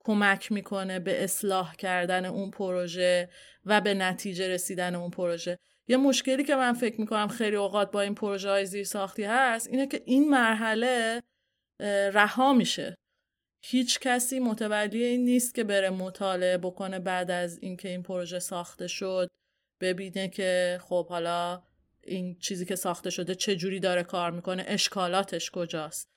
کمک می‌کنه به اصلاح کردن اون پروژه و به نتیجه رسیدن اون پروژه. یه مشکلی که من فکر می‌کنم خیلی اوقات با این پروژه های زیر ساختی هست اینه که این مرحله رها میشه. هیچ کسی متولی این نیست که بره مطالعه بکنه بعد از اینکه این پروژه ساخته شد ببینه که خب حالا این چیزی که ساخته شده چه جوری داره کار می‌کنه اشکالاتش کجاست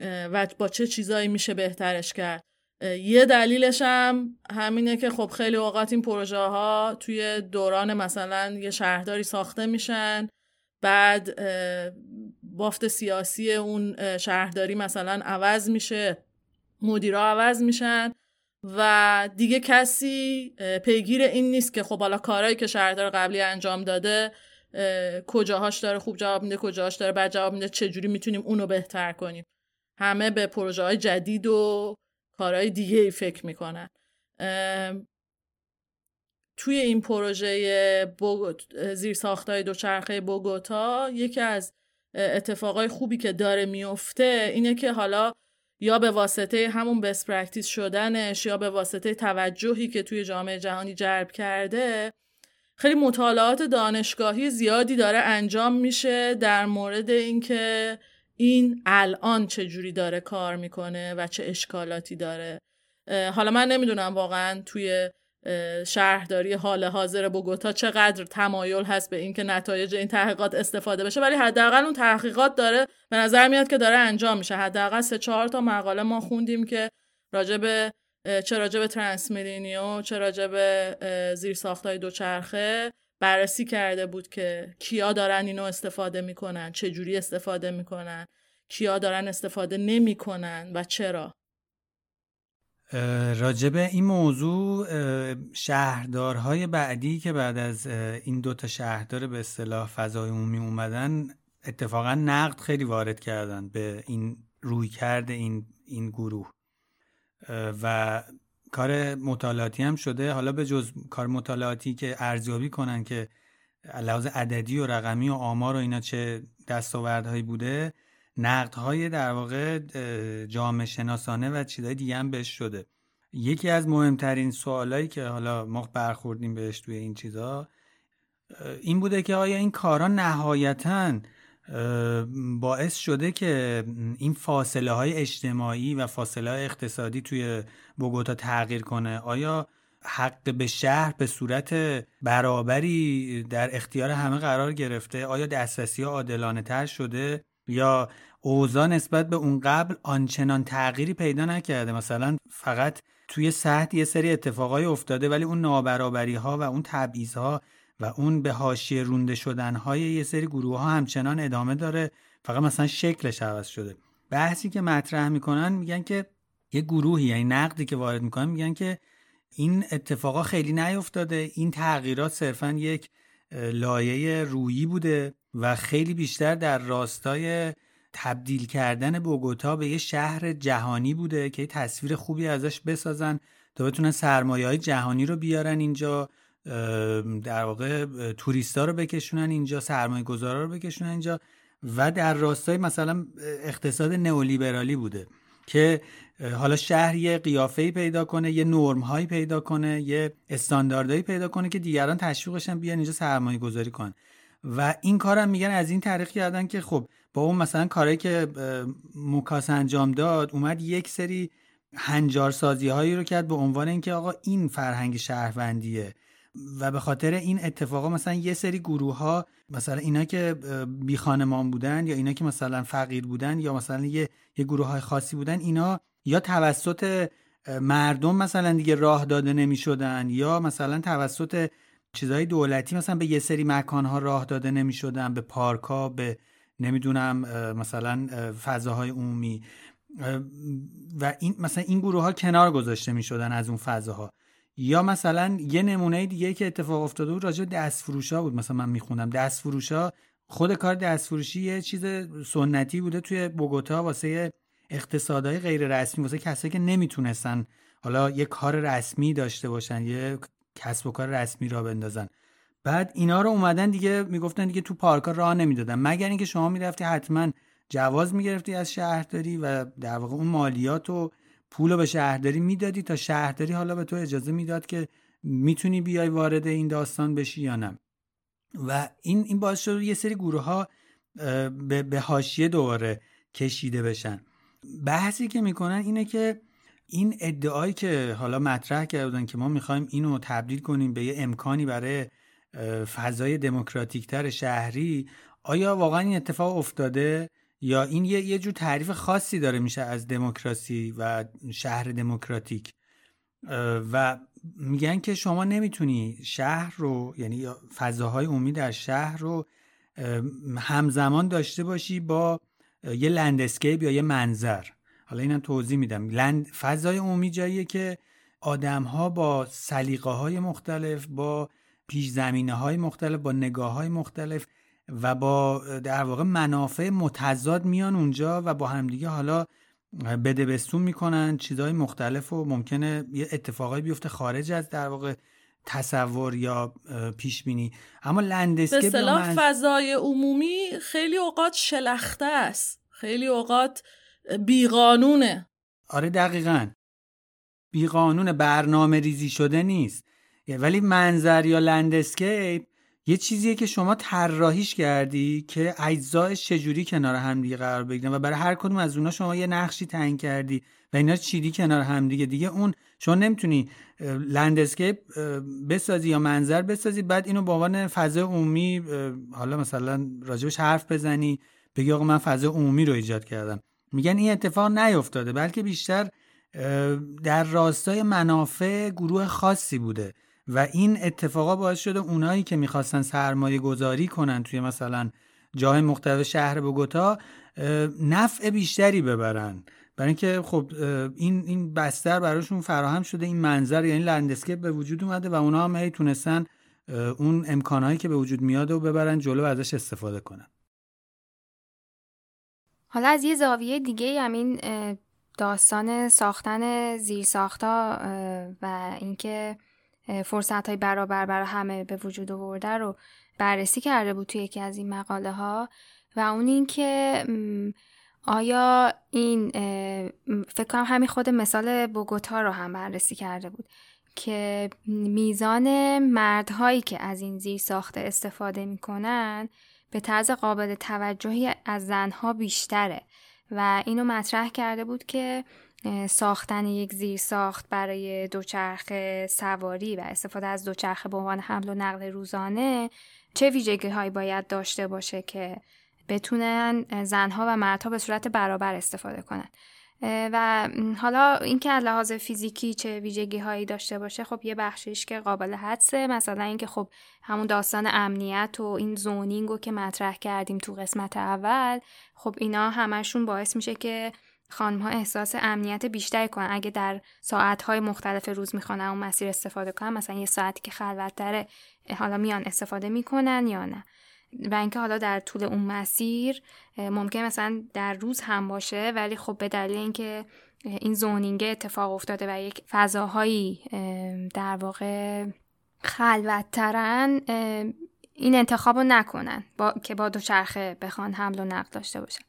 و با چه چیزایی میشه بهترش کرد. یه دلیلش هم همینه که خب خیلی اوقات این پروژه ها توی دوران مثلا یه شهرداری ساخته میشن بعد بافت سیاسی اون شهرداری مثلا عوض میشه مدیرا عوض میشن و دیگه کسی پیگیر این نیست که خب حالا کارهایی که شهردار قبلی انجام داده کجاهاش داره خوب جواب میده کجاهاش داره بد جواب میده چجوری می‌تونیم اونو بهتر کنیم؟ همه به پروژه های جدید و کارهای دیگه ای فکر می‌کنن. توی این پروژه زیر ساختای دوچرخه بوگوتا یکی از اتفاقای خوبی که داره میفته اینه که حالا یا به واسطه همون best practice شدنش یا به واسطه توجهی که توی جامعه جهانی جلب کرده خیلی مطالعات دانشگاهی زیادی داره انجام میشه در مورد اینکه این الان چه جوری داره کار می‌کنه و چه اشکالاتی داره. حالا من نمی‌دونم واقعا توی شهرداری حال حاضر بوگوتا چقدر تمایل هست به اینکه نتایج این تحقیقات استفاده بشه ولی حداقل اون تحقیقات داره به نظر میاد که داره انجام میشه. حداقل سه چهار تا مقاله ما خوندیم که راجع چه راجع به ترانسمیلینیو چه راجع به زیر ساختای دوچرخه بررسی کرده بود که کیا دارن اینو استفاده می‌کنن چه جوری استفاده می‌کنن کیا دارن استفاده نمی‌کنن و چرا. راجب این موضوع شهردارهای بعدی که بعد از این دوتا شهردار به اصطلاح فضای عمومی اومدن اتفاقا نقد خیلی وارد کردن به این روی کرده این, این گروه. و کار مطالعاتی هم شده. حالا به جز کار مطالعاتی که ارزیابی کنن که لحاظ عددی و رقمی و آمار و اینا چه دستاوردهایی بوده نقدهای در واقع جامعه شناسانه و چیزهای دیگه هم بهش شده. یکی از مهمترین سوالایی که حالا ما برخوردیم بهش توی این چیزا این بوده که آیا این کارا نهایتا باعث شده که این فاصله های اجتماعی و فاصله های اقتصادی توی بوگوتا تغییر کنه. آیا حق به شهر به صورت برابری در اختیار همه قرار گرفته؟ آیا دسترسی عادلانه تر شده؟ یا اوضاع نسبت به اون قبل آنچنان تغییری پیدا نکرده؟ مثلا فقط توی سطح یه سری اتفاقای افتاده ولی اون نابرابری ها و اون تبعیض ها و اون به حاشیه رونده شدن های یه سری گروه ها همچنان ادامه داره. فقط مثلا شکلش عوض شده. بحثی که مطرح می‌کنن میگن که یه گروهی یعنی نقدی که وارد می‌کنن میگن که این اتفاقا خیلی نیفتاده. این تغییرات صرفا یک لایه رویی بوده و خیلی بیشتر در راستای تبدیل کردن بوگوتا به یه شهر جهانی بوده که تصویر خوبی ازش بسازن تا بتونن سرمایه های جهانی رو بیارن اینجا. در واقع توریستا رو بکشونن اینجا سرمایه گذارا رو بکشونن اینجا و در راستای مثلا اقتصاد نئولیبرالی بوده که حالا شهر یه قیافه‌ای پیدا کنه یه نرم‌هایی پیدا کنه یه استانداردهایی پیدا کنه که دیگران تشویقشن بیان اینجا سرمایه گذاری کنن. و این کارم میگن از این طریق کردن که خب با اون مثلا کاری که موکاس انجام داد اومد یک سری هنجار سازی هایی رو کرد به عنوان اینکه آقا این فرهنگ شهروندیه. و به خاطر این اتفاقا مثلا یه سری گروه ها مثلا اینا که بی خانمان بودن یا اینا که مثلا فقیر بودن یا مثلا یه, یه گروه های خاصی بودن اینا یا توسط مردم مثلا دیگه راه داده نمی شدن یا مثلا توسط چیزهای دولتی مثلا به یه سری مکانها راه داده نمی شدن به پارک ها به نمی‌دونم مثلا فضاهای عمومی. و این مثلا این گروه ها کنار گذاشته می شدن از اون فضاها. یا مثلا یه نمونه دیگه که اتفاق افتاده بود راجع دست فروش ها بود. مثلا من میخوندم. دست فروش ها خود کار دست فروشی یه چیز سنتی بوده توی بوگوتا واسه اقتصادهای غیر رسمی واسه کسایی که نمی‌تونستن حالا یه کار رسمی داشته باشن یه کسب و کار رسمی را بندازن. بعد اینا رو اومدن دیگه می‌گفتن دیگه تو پارکا راه نمی‌دادن. مگر اینکه شما می‌رفتی حتما جواز می‌گرفتی از شهرداری و در واقع اون مالیات و پول به شهرداری می‌دادی تا شهرداری حالا به تو اجازه می‌داد که می‌تونی بیای وارد این داستان بشی یا نه. و این این باعث شد یه سری گروه ها به, به حاشیه دوباره کشیده بشن. بحثی که می‌کنن اینه که این ادعایی که حالا مطرح کردن که ما می‌خوایم اینو تبدیل کنیم به یه امکانی برای فضای دموکراتیکتر شهری آیا واقعا این اتفاق افتاده؟ یا این یه, یه جور تعریف خاصی داره میشه از دموکراسی و شهر دموکراتیک. و میگن که شما نمی‌تونی شهر رو یعنی فضاهای عمومی در شهر رو همزمان داشته باشی با یه لندسکیپ یا یه منظر. حالا اینم توضیح میدم. لند فضای عمومی جاییه که آدم ها با سلیقه های مختلف با پیش زمینه های مختلف با نگاه های مختلف و با در واقع منافع متضاد میان اونجا و با همدیگه حالا بده بستون می‌کنن چیزهای مختلف و ممکنه یه اتفاقایی بیفته خارج از در واقع تصور یا پیش بینی اما لندسکیپ به من... فضای عمومی خیلی اوقات شلخته است. خیلی اوقات بی‌قانونه. آره دقیقا. بی‌قانون برنامه ریزی شده نیست. ولی منظر یا landscape یه چیزیه که شما طراحیش کردی که اجزایش چجوری کنار همدیگه قرار بگیرن و برای هر کدوم از اونها شما یه نقشی تعیین کردی و اینا چیدی کنار همدیگه. دیگه اون شما نمی‌تونی landscape بسازی یا منظر بسازی بعد اینو به عنوان فضای عمومی حالا مثلا راجع بهش حرف بزنی بگی آقا من فضای عمومی رو ایجاد کردم. میگن این اتفاق نیفتاده بلکه بیشتر در راستای منافع گروه خاصی بوده. و این اتفاقا باعث شده اونایی که می‌خواستن سرمایه گذاری کنن توی مثلا جای مختلف شهر بوگوتا نفع بیشتری ببرن. برای اینکه خب این این بستر براشون فراهم شده این منظر یعنی لندسکیپ به وجود اومده و اونا هم تونستن اون امکانهایی که به وجود میاد و ببرن جلو و ازش استفاده کنن. حالا از یه زاویه دیگه همین داستان ساختن زیر ساختا و اینکه فرصت های برابر برای همه به وجود آورده رو بررسی کرده بود توی یکی از این مقاله ها و اون اینکه آیا این فکر کنم همین خود مثال بوگوتا رو هم بررسی کرده بود که میزان مردهایی که از این زیر ساخته استفاده می‌کنن به طرز قابل توجهی از زنها بیشتره و اینو مطرح کرده بود که ساختن یک زیر ساخت برای دوچرخه سواری و استفاده از دوچرخه به عنوان حمل و نقل روزانه چه ویژگی هایی باید داشته باشه که بتونن زنها و مردها به صورت برابر استفاده کنن؟ و حالا اینکه از لحاظ فیزیکی چه ویژگی هایی داشته باشه خب یه بخشیش که قابل حدسه. مثلا اینکه خب همون داستان امنیت و این زونینگ رو که مطرح کردیم تو قسمت اول خب اینا همشون باعث میشه که خانم ها احساس امنیت بیشتری کنن. اگه در ساعت های مختلف روز می‌خوان اون مسیر استفاده کنن مثلا یه ساعتی که خلوت داره حالا میان استفاده می‌کنن یا نه. و اینکه حالا در طول اون مسیر ممکن مثلا در روز هم باشه ولی خب به دلیل اینکه این زونینگ اتفاق افتاده و یک فضاهایی در واقع خلوتترن این انتخاب رو نکنن با... که با دوچرخه بخوان حمل و نقل داشته باشن.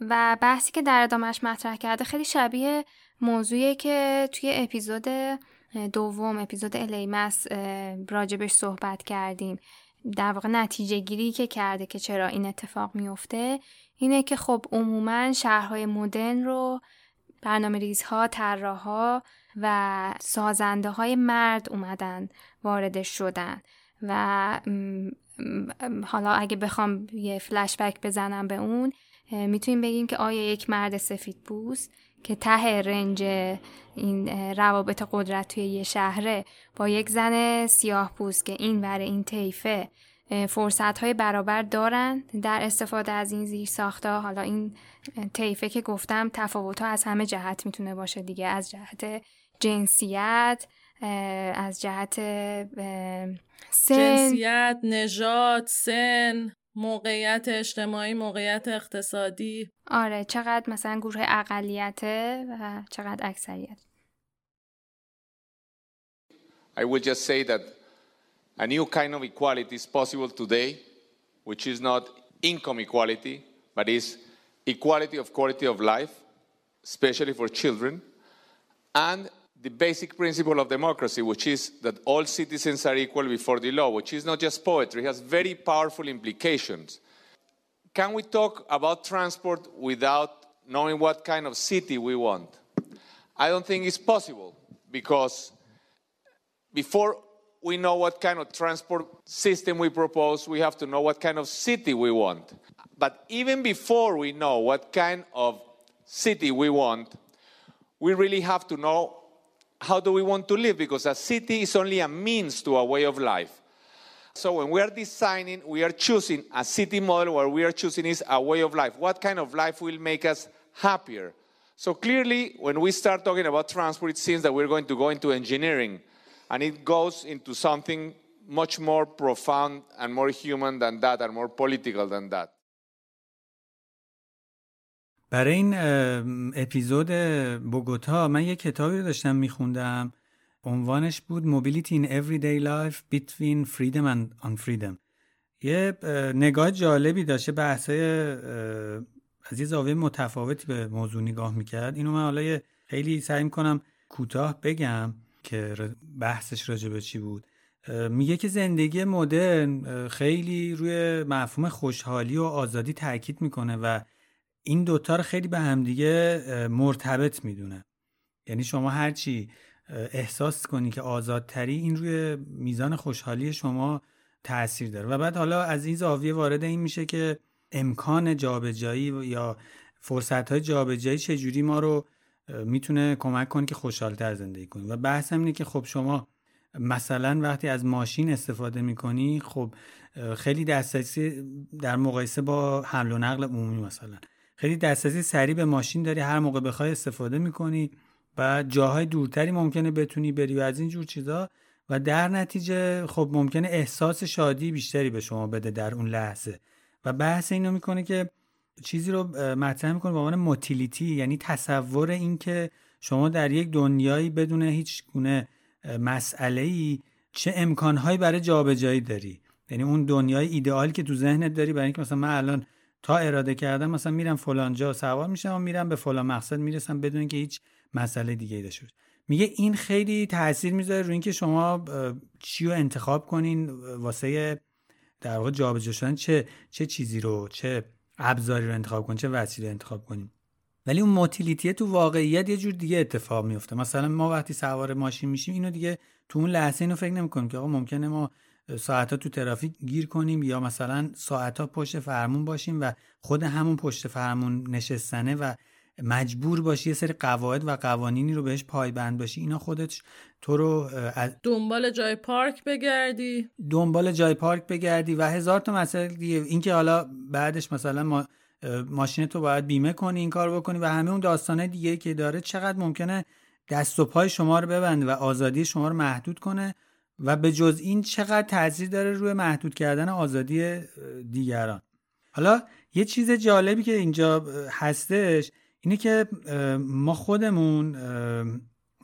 و بحثی که در ادامهش مطرح کرده خیلی شبیه موضوعی که توی اپیزود دوم اپیزود الیمس راجبش صحبت کردیم. در واقع نتیجه گیری که کرده که چرا این اتفاق میفته اینه که خب عموما شهرهای مدرن رو برنامه ریزها، طراحها و سازنده های مرد اومدن وارد شدن و حالا اگه بخوام یه فلشبک بزنم به اون می‌تونیم بگیم که آیا یک مرد سفید بوست که ته رنج این روابط قدرت توی یه شهره با یک زن سیاه پوست که این ور این طیفه فرصت های برابر دارن در استفاده از این زیر حالا این طیفه که گفتم تفاوت ها از همه جهت می‌تونه باشه دیگه از جهت جنسیت از جهت سن. جنسیت نژاد سن. موقعیت اجتماعی موقعیت اقتصادی آره چقدر مثلا گروه اقلیته و چقدر اکثریت I will just say that a new kind of equality is possible today, which is not income equality, but is equality of quality of life, especially for children, and the basic principle of democracy, which is that all citizens are equal before the law, which is not just poetry, has very powerful implications. Can we talk about transport without knowing what kind of city we want? I don't think it's possible because before we know what kind of transport system we propose, we have to know what kind of city we want. But even before we know what kind of city we want, we really have to know how do we want to live because a city is only a means to a way of life. So when we are designing, we are choosing a city model where we are choosing is a way of life. What kind of life will make us happier? So clearly, when we start talking about transport, it seems that we're going to go into engineering, and it goes into something much more profound and more human than that, and more political than that. برای این اپیزود بوگوتا من یه کتابی رو داشتم میخوندم. عنوانش بود Mobility in Everyday Life Between Freedom and Unfreedom. یه نگاه جالبی داشته بحثای از یه زاویه متفاوتی به موضوع نگاه می‌کرد. اینو من حالا خیلی سعی می‌کنم کوتاه بگم که بحثش راجع به چی بود. میگه که زندگی مدرن خیلی روی مفهوم خوشحالی و آزادی تاکید می‌کنه و این دوتا رو خیلی به همدیگه مرتبط می‌دونه. یعنی شما هرچی احساس کنی که آزادتری این روی میزان خوشحالی شما تاثیر داره. و بعد حالا از این زاویه وارد این میشه که امکان جابجایی یا فرصت های جابجایی چجوری ما رو می‌تونه کمک کنه که خوشحالتر زندگی کنیم. و بحث اینه که خب شما مثلا وقتی از ماشین استفاده می‌کنی خب خیلی دسترسی در مقایسه با حمل و نقل عمومی مثلا. خیلی دسترسی سریع به ماشین داری هر موقع بخوای استفاده می‌کنی و جاهای دورتری ممکنه بتونی بری و از این جور چیزا. و در نتیجه خب ممکنه احساس شادی بیشتری به شما بده در اون لحظه. و بحث اینو می‌کنه که چیزی رو مطرح می‌کنه به عنوان موتیلیتی یعنی تصور اینکه شما در یک دنیایی بدون هیچ گونه مسئله ای چه امکانهایی برای جابجایی داری. یعنی اون دنیای ایدئال که تو ذهنت داری برای اینکه مثلا من الان تا اراده کردم مثلا میرم فلان جا سوار میشم و میرم به فلان مقصد می‌رسم بدون که هیچ مسئله دیگه داشته میگه این خیلی تاثیر می‌ذاره روی اینکه شما چی رو انتخاب کنین واسه در واقع جابجا شدن چه چه چیزی رو چه ابزاری رو انتخاب کنین چه وسیله انتخاب کنین. ولی اون موتیلیتی تو واقعیت یه جور دیگه اتفاق میفته. مثلا ما وقتی سوار ماشین میشیم اینو دیگه تو اون لحظه اینو فکر نمی‌کنیم که آقا ممکنه ما ساعتها تو ترافیک گیر کنیم یا مثلا ساعتها پشت فرمون باشیم و خود همون پشت فرمون نشستنه و مجبور باشی یه سری قواعد و قوانینی رو بهش پایبند باشی اینا خودت تو رو دنبال جای پارک بگردی. دنبال جای پارک بگردی و هزار تا مسئله دیگه. اینکه حالا بعدش مثلا ما ماشین تو باید بیمه کنی این کار بکنی و همه اون داستانه دیگه که داره چقدر ممکنه دست و پای شما رو ببنده و آزادی شما رو محدود کنه. و به جز این چقدر تاثیر داره روی محدود کردن آزادی دیگران. حالا یه چیز جالبی که اینجا هستش اینه که ما خودمون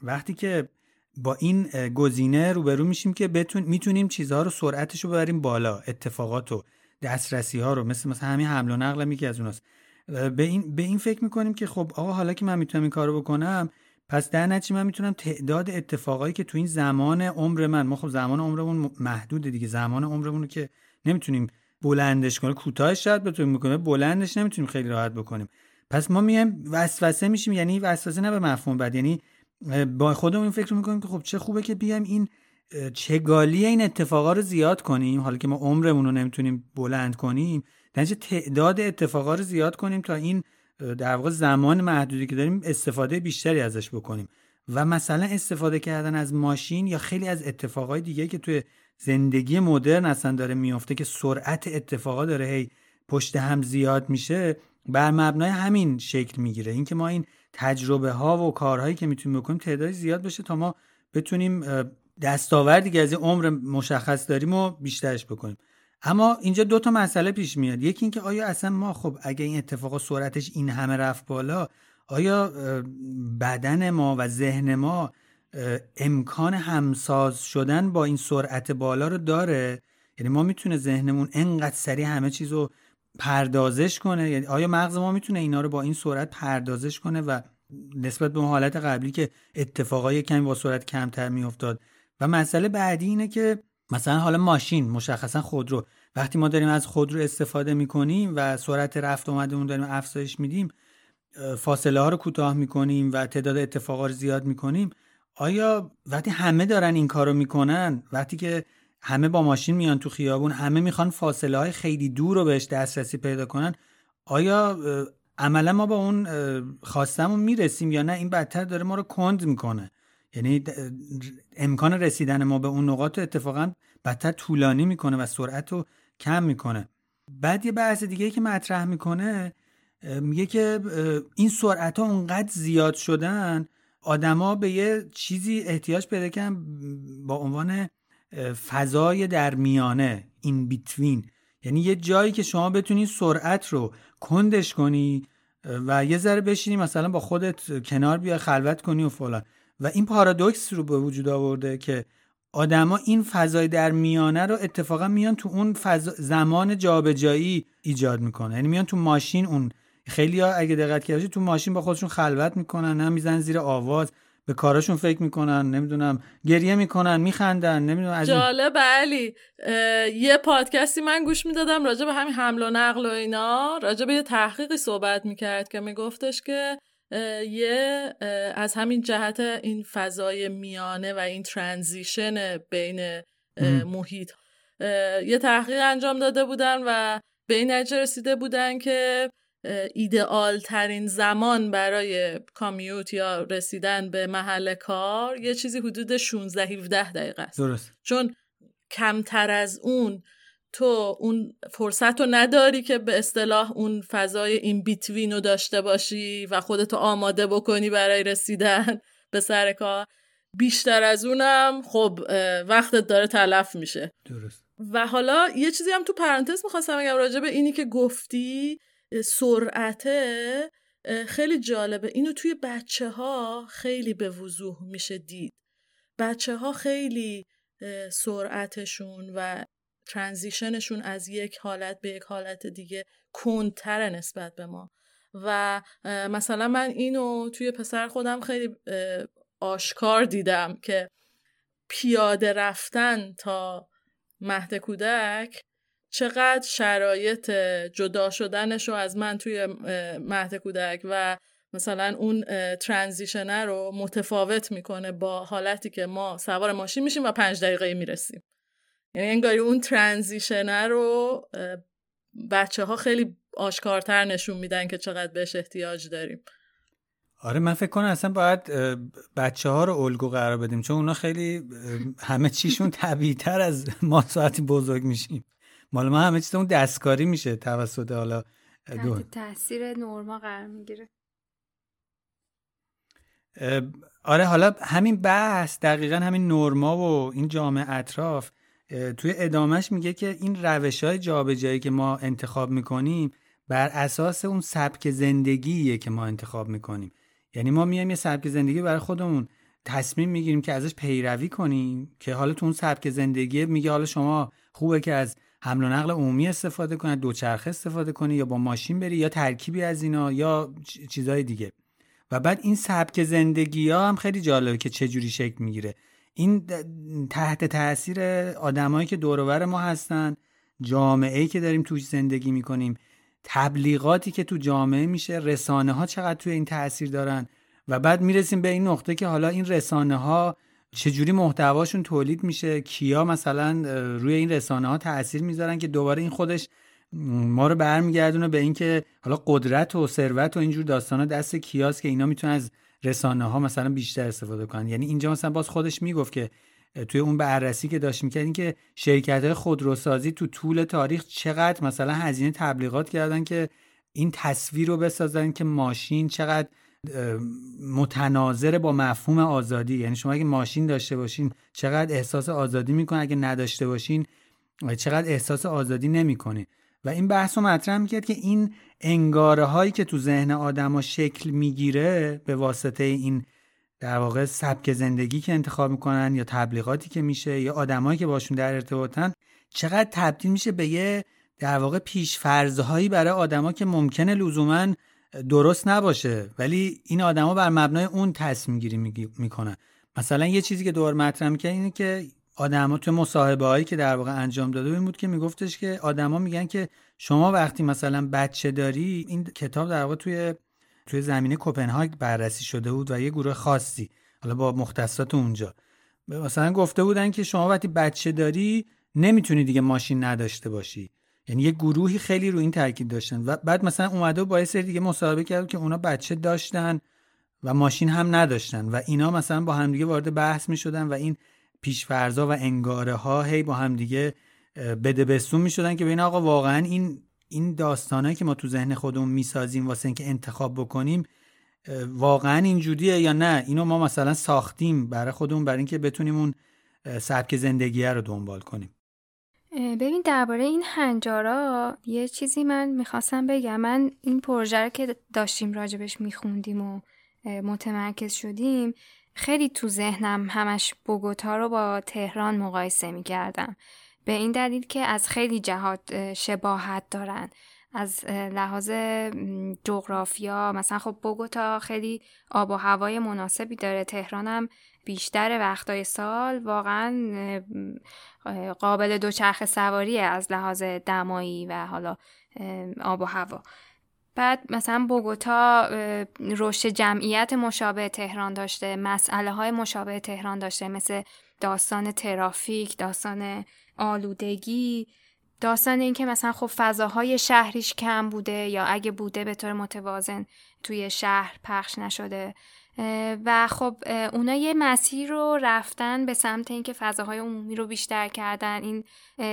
وقتی که با این گزینه روبرو میشیم که بتون می‌تونیم چیزها رو سرعتش رو ببریم بالا اتفاقات و دسترسی ها رو مثل مثلا همین حمل و نقل یکی از اوناست. به این به این فکر می‌کنیم که خب آقا حالا که من می‌تونم این کارو بکنم پس در نتیجه من می‌تونم تعداد اتفاقایی که تو این زمان عمر من ما خب زمان عمرمون محدوده دیگه. زمان عمرمون رو که نمی‌تونیم بلندش کنیم. کوتاهش شاید بتونیم بکنیم بلندش نمی‌تونیم خیلی راحت بکنیم. پس ما میایم وسوسه میشیم یعنی وسوسه نه به مفهوم بد یعنی با خودمون این فکر می‌کنیم که خب چه خوبه که بیایم این چگالی این اتفاقا رو زیاد کنیم. حالا که ما عمرمون رو نمی‌تونیم بلند کنیم در تعداد اتفاقا رو زیاد کنیم تا این در واقع زمان محدودی که داریم استفاده بیشتری ازش بکنیم. و مثلا استفاده کردن از ماشین یا خیلی از اتفاقای دیگه که توی زندگی مدرن اصلا داره میافته که سرعت اتفاقا داره هی پشت هم زیاد میشه بر مبنای همین شکل می‌گیره. اینکه ما این تجربه ها و کارهایی که می‌تونیم بکنیم تعدادی زیاد بشه تا ما بتونیم دستاوردی که از عمر مشخص داریم و بیشترش بکنیم. اما اینجا دو تا مسئله پیش میاد. یکی اینکه آیا اصلا ما خب اگه این اتفاق سرعتش این همه رفت بالا آیا بدن ما و ذهن ما امکان همساز شدن با این سرعت بالا رو داره؟ یعنی ما می‌تونه ذهنمون انقدر سریع همه چیز رو پردازش کنه؟ یعنی آیا مغز ما می‌تونه اینا رو با این سرعت پردازش کنه و نسبت به حالت قبلی که اتفاقای کمی با سرعت کمتر میافتاد؟ و مسئله بعدی اینه که مثلا حالا ماشین مشخصا خودرو. وقتی ما داریم از خودرو استفاده می‌کنیم و سرعت رفت آمدمون داریم افزایش میدیم فاصله ها رو کوتاه می‌کنیم و تعداد اتفاقا رو زیاد می‌کنیم. آیا وقتی همه دارن این کارو می‌کنن وقتی که همه با ماشین میان تو خیابون همه می‌خوان فاصله های خیلی دور رو بهش دسترسی پیدا کنن آیا عملا ما با اون خواستمون می‌رسیم یا نه؟ این بدتر داره ما رو کند می‌کنه. یعنی امکان رسیدن ما به اون نقاط رو اتفاقا بدتر طولانی می‌کنه و سرعت رو کم می‌کنه. بعد یه بحث دیگه که مطرح می‌کنه میگه که این سرعت ها اونقدر زیاد شدن آدما به یه چیزی احتیاج پیدا کردن با عنوان فضای در میانه این بیتوین یعنی یه جایی که شما بتونی سرعت رو کندش کنی و یه ذره بشینی مثلا با خودت کنار بیا خلوت کنی و فلان. و این پارادوکس رو به وجود آورده که آدما این فضای در میانه رو اتفاقا میان تو اون فضا زمان جابجایی ایجاد می‌کنه یعنی میان تو ماشین اون خیلی ها اگه دقت کردی تو ماشین با خودشون خلوت می‌کنن نه میزن زیر آواز به کاراشون فکر می‌کنن نمی‌دونم گریه می‌کنن میخندن نمی‌دونم از جالب علی. یه پادکستی من گوش می‌دادم راجع به همین حمل و نقل و اینا. راجع به یه تحقیقی صحبت می‌کرد که میگفتش که یه از همین جهت این فضای میانه و این ترانزیشن بین محیط یه تحقیق انجام داده بودن و به این نتیجه رسیده بودن که ایدئال ترین زمان برای کامیوت یا رسیدن به محل کار یه چیزی حدود 16 17 دقیقه است. درست. چون کمتر از اون تو اون فرصت رو نداری که به اصطلاح اون فضای این بیتوین رو داشته باشی و خودتو آماده بکنی برای رسیدن به سر کار. بیشتر از اونم خب وقتت داره تلف میشه. درست. و حالا یه چیزی هم تو پرانتز می‌خواستم بگم راجع به اینی که گفتی سرعته خیلی جالبه. اینو توی بچه ها خیلی به وضوح میشه دید. بچه ها خیلی سرعتشون و ترانزیشنشون از یک حالت به یک حالت دیگه کندتر نسبت به ما. و مثلا من اینو توی پسر خودم خیلی آشکار دیدم که پیاده رفتن تا مهد کودک چقدر شرایط جدا شدنش رو از من توی مهد کودک و مثلا اون ترانزیشنه رو متفاوت می‌کنه با حالتی که ما سوار ماشین میشیم و پنج دقیقه می‌رسیم. یعنی انگاری اون ترانزیشنه رو بچه ها خیلی آشکارتر نشون میدن که چقدر بهش احتیاج داریم. آره من فکر کنم اصلا باید بچه ها رو الگو قرار بدیم چون اونا خیلی همه چیشون طبیعی تر از ما ساعتی بزرگ میشیم. مال ما همه چیزمون دستکاری میشه توسط حالا دو تاثیر نورما قرار می‌گیره. آره حالا همین بحث دقیقا همین نورما و این جامعه اطراف توی ادامهش میگه که این روش های جابجایی که ما انتخاب می‌کنیم بر اساس اون سبک زندگیه که ما انتخاب می‌کنیم. یعنی ما میایم یه سبک زندگی برای خودمون تصمیم می‌گیریم که ازش پیروی کنیم که حالا تو اون سبک زندگی میگه حالا شما خوبه که از حمل و نقل عمومی استفاده کنی دوچرخه استفاده کنی یا با ماشین بری یا ترکیبی از اینا یا چیزهای دیگه. و بعد این سبک زندگی ها هم خیلی جالبه که چه جوری شکل می‌گیره. این تحت تاثیر آدمایی که دورور ما هستن جامعه که داریم توش زندگی می‌کنیم تبلیغاتی که تو جامعه میشه رسانه ها چقدر توی این تاثیر دارن؟ و بعد می‌رسیم به این نقطه که حالا این رسانه ها چجوری محتواشون تولید میشه؟ کیا مثلا روی این رسانه ها تاثیر می‌ذارن که دوباره این خودش ما رو برمیگردونه به اینکه حالا قدرت و ثروت و اینجور داستان ها دست کیاست که اینا می‌تونن از رسانه ها مثلا بیشتر استفاده کنن. یعنی اینجا مثلا باز خودش می‌گفت که توی اون بررسی که داشت می‌کرد که شرکت های خودروسازی تو طول تاریخ چقدر مثلا هزینه تبلیغات کردن که این تصویر رو بسازن که ماشین چقدر متناظر با مفهوم آزادی. یعنی شما اگه ماشین داشته باشین چقدر احساس آزادی می‌کنه اگه نداشته باشین چقدر احساس آزادی نمی‌کنه. و این بحث رو مطرح می‌کرد که این انگاره هایی که تو ذهن آدما شکل می‌گیره به واسطه این در واقع سبک زندگی که انتخاب می‌کنن یا تبلیغاتی که میشه یا آدمایی که باشون در ارتباطن چقدر تبدیل میشه به یه در واقع پیش فرضهایی برای آدما که ممکنه لزوما درست نباشه. ولی این آدما بر مبنای اون تصمیم گیری می‌کنن. مثلا یه چیزی که دور مطرح می‌کنه اینه که آدما تو مصاحبه هایی که در واقع انجام داده این بود که میگفتش که آدما میگن که شما وقتی مثلا بچه داری این کتاب در واقع توی توی زمینه کوپنهاگ بررسی شده بود و یه گروه خاصی حالا با مختصات اونجا. مثلا گفته بودن که شما وقتی بچه داری نمی‌تونی دیگه ماشین نداشته باشی. یعنی یه گروهی خیلی رو این تاکید داشتن و بعد مثلا اومده با یه سری دیگه مصاحبه کرد که اونا بچه داشتن و ماشین هم نداشتن و اینا مثلا با همدیگه وارد بحث می شدن و این پیشفرزا و انگاره ها هی با همدیگه بده بستون می شدن که بین آقا واقعا این این داستانهایی که ما تو ذهن خودمون می‌سازیم واسه اینکه انتخاب بکنیم واقعا اینجوریه یا نه؟ اینو ما مثلا ساختیم برای خودمون برای اینکه بتونیم اون سبک زندگی رو دنبال کنیم. ببین درباره این هنجارا یه چیزی من می‌خواستم بگم. من این پروژه رو که داشتیم راجبش میخوندیم و متمرکز شدیم خیلی تو ذهنم همش بوگوتا رو با تهران مقایسه می‌کردم. به این دلیل که از خیلی جهات شباهت دارن. از لحاظ جغرافیا مثلا خب بوگوتا خیلی آب و هوای مناسبی داره. تهرانم بیشتر وقتای سال واقعا قابل دوچرخ سواری از لحاظ دمایی و حالا آب و هوا. بعد مثلا بوگوتا رشد جمعیت مشابه تهران داشته مسئله های مشابه تهران داشته مثل داستان ترافیک داستان آلودگی داستان این که مثلا خب فضاهای شهریش کم بوده یا اگه بوده به طور متوازن توی شهر پخش نشده. و خب اونا یه مسیر رو رفتن به سمت اینکه فضاهای عمومی رو بیشتر کردن این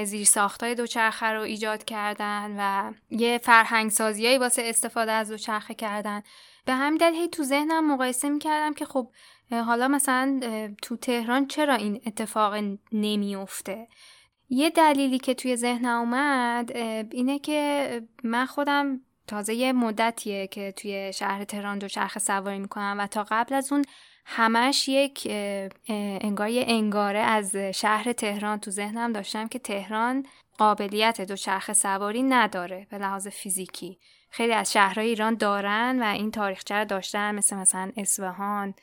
زیر ساختای دوچرخه رو ایجاد کردن و یه فرهنگ سازیایی واسه استفاده از دوچرخه کردن. به همین دلیل هی تو ذهنم مقایسه می‌کردم که خب حالا مثلا تو تهران چرا این اتفاق نمیافته؟ یه دلیلی که توی ذهنم اومد اینه که من خودم تازه یه مدتیه که توی شهر تهران دو چرخ سواری می‌کنم و تا قبل از اون همش یک انگار یه انگاره از شهر تهران تو ذهنم داشتم که تهران قابلیت دو چرخ سواری نداره به لحاظ فیزیکی. خیلی از شهرهای ایران دارن و این تاریخچه رو داشتن مثل مثلا اصفهان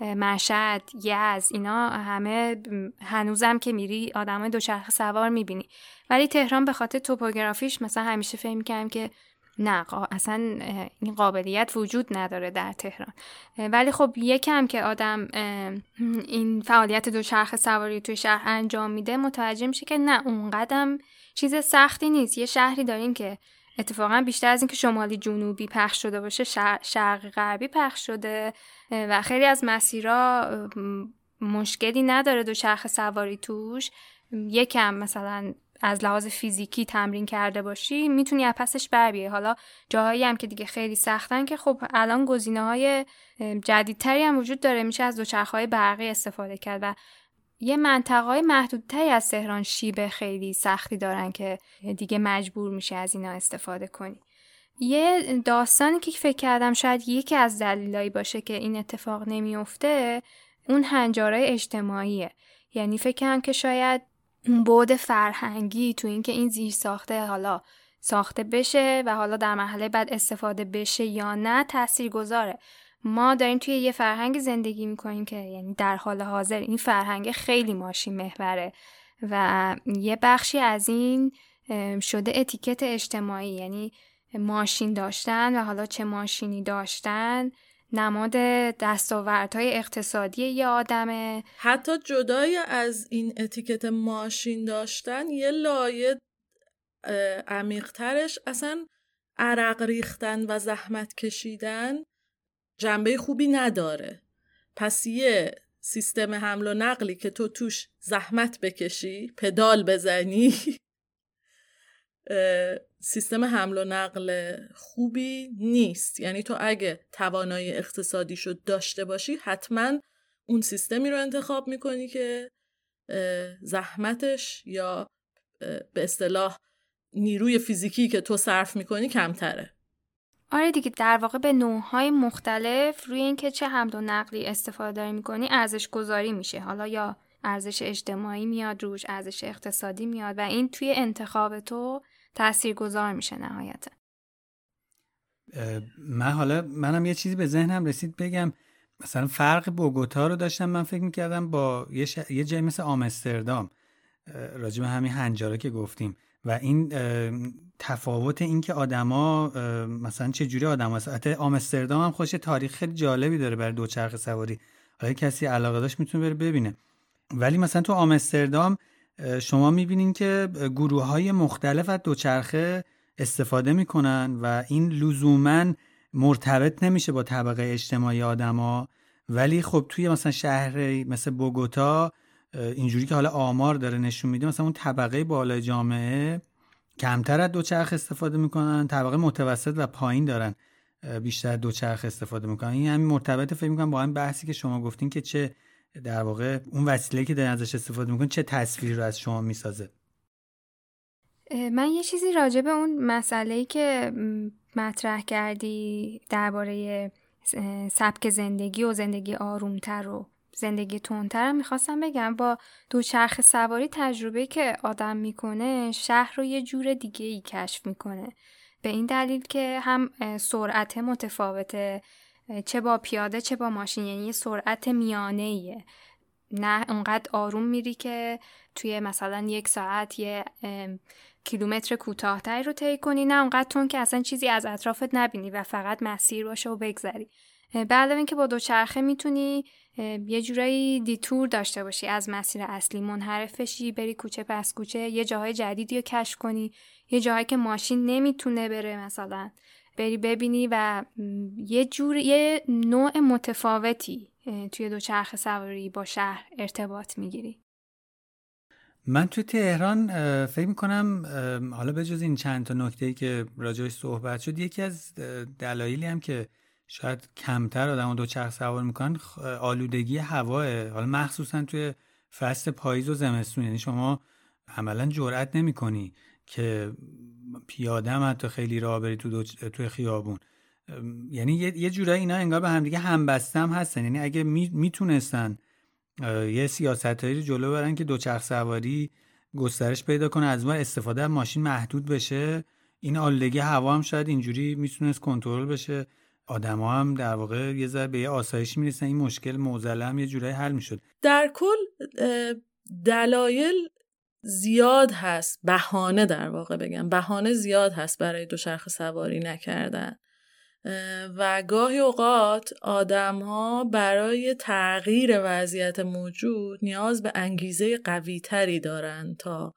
مشهد یز اینا همه هنوزم که میری آدمای دوچرخه سوار می‌بینی. ولی تهران به خاطر توپوگرافیش مثلا همیشه فکر کردم که نه اصلا این قابلیت وجود نداره در تهران. ولی خب یکم که آدم این فعالیت دوچرخه سواری توی شهر انجام میده متوجه میشه که نه اونقدم چیز سختی نیست. یه شهری داریم که اتفاقا بیشتر از اینکه شمالی جنوبی پخش شده باشه شرق غربی پخش شده و خیلی از مسیرها مشکلی نداره دوچرخه سواری توش. یکم مثلا از لحاظ فیزیکی تمرین کرده باشی می‌تونی از پسش بر حالا جاهایی هم که دیگه خیلی سختن که خب الان گزینه های جدیدتری هم وجود داره میشه از دوچرخه های برقی استفاده کرد و یه منطقه های محدودتری از تهران شیب خیلی سختی دارن که دیگه مجبور میشه از اینا استفاده کنی. یه داستانی که فکر کردم شاید یکی از دلایلی باشه که این اتفاق نمیفته اون هنجارای اجتماعیه. یعنی فکر کنم که شاید اون بعد فرهنگی تو اینکه این زیر ساخته حالا ساخته بشه و حالا در مرحله بعد استفاده بشه یا نه تأثیر گذاره ما داریم توی یه فرهنگ زندگی می‌کنیم که یعنی در حال حاضر این فرهنگ خیلی ماشین محوره و یه بخشی از این شده اتیکت اجتماعی یعنی ماشین داشتن و حالا چه ماشینی داشتن نماد دستاوردهای اقتصادی یه آدمه. حتی جدای از این اتیکت ماشین داشتن یه لایه عمیقترش اصلا عرق ریختن و زحمت کشیدن جنبه خوبی نداره. پس یه سیستم حمل و نقلی که تو توش زحمت بکشی پدال بزنی سیستم حمل و نقل خوبی نیست. یعنی تو اگه توانایی اقتصادیشو داشته باشی حتما اون سیستمی رو انتخاب می‌کنی که زحمتش یا به اصطلاح نیروی فیزیکی که تو صرف می‌کنی کمتره. آره دیگه در واقع به نوعهای مختلف روی اینکه چه حمل و نقلی استفاده داری می‌کنی ارزش گذاری میشه. حالا یا ارزش اجتماعی میاد روش ارزش اقتصادی میاد و این توی انتخاب تو تأثیر گذار میشه نهایتا. من حالا منم یه چیزی به ذهنم رسید بگم. مثلا فرق بوگوتا رو داشتم من فکر می‌کردم با یه, ش... یه جای مثل آمستردام. راجب همین هنجارا که گفتیم. و این تفاوت این که آدما مثلا چه جوری آدم هست آمستردام هم خوش تاریخ خیلی جالبی داره برای دوچرخه سواری. حالا کسی علاقه داشت می‌تونه بره ببینه. ولی مثلا تو آمستردام شما می‌بینین که گروه های مختلف از دوچرخه استفاده می‌کنن و این لزوما مرتبط نمیشه با طبقه اجتماعی آدما. ولی خب توی مثلا شهر مثل بوگوتا اینجوری که حالا آمار داره نشون میده مثلا اون طبقه بالای جامعه کمتر از دوچرخ استفاده می‌کنن طبقه متوسط و پایین دارن بیشتر دوچرخ استفاده می‌کنن. این همین مرتبط فکر می‌کنم با این بحثی که شما گفتین که چه در واقع اون وسیله که دارین ازش استفاده می‌کنن چه تصویری رو از شما می‌سازه؟ من یه چیزی راجع به اون مسئله که مطرح کردی درباره سبک زندگی و زندگی آرومتر و زندگی تونتر می‌خواستم بگم. با دوچرخ سواری تجربه که آدم می‌کنه شهر رو یه جور دیگه ای کشف می‌کنه. به این دلیل که هم سرعت متفاوته چه با پیاده چه با ماشین یعنی سرعت میانه ایه نه اونقدر آروم میری که توی مثلا یک ساعت یه کیلومتر کوتاهتری رو طی کنی نه اونقدر تون که اصلا چیزی از اطرافت نبینی و فقط مسیر باشه و بگذری. بعد اینکه با دوچرخه می‌تونی یه جورایی دیتور داشته باشی از مسیر اصلی منحرف بشی بری کوچه پس کوچه یه جاهای جدیدی رو کشف کنی یه جاهایی که ماشین نمی‌تونه بره مثلا. بری ببینی و یه جور یه نوع متفاوتی توی دوچرخه سواری با شهر ارتباط می‌گیری. من توی تهران فکر می‌کنم حالا به جز این چند تا نکته که راجعش صحبت شد یکی از دلایلی هم که شاید کمتر آدم دو چرخ سوار می‌کنن آلودگی هواه حالا مخصوصا توی فصل پاییز و زمستون یعنی شما عملا جرئت نمی‌کنی. که پیاده هم حتی خیلی راه بری تو توی خیابون. یعنی یه, جورایی اینا انگار به همدیگه همبسته هم هستن. یعنی اگه می‌تونستن یه سیاستهایی رو جلو برن که دوچرخ سواری گسترش پیدا کنه از ما استفاده از ماشین محدود بشه. این آلودگی هوا هم شاید اینجوری می‌تونست کنترل بشه. آدما هم در واقع یه ذره به یه آسایشی می‌رسن. این مشکل موزله هم یه جورایی حل می‌شد. در کل دلایل زیاد هست. بهانه در واقع بگم. بهانه زیاد هست برای دوچرخه سواری نکردن. و گاهی اوقات آدم ها برای تغییر وضعیت موجود نیاز به انگیزه قوی تری دارن تا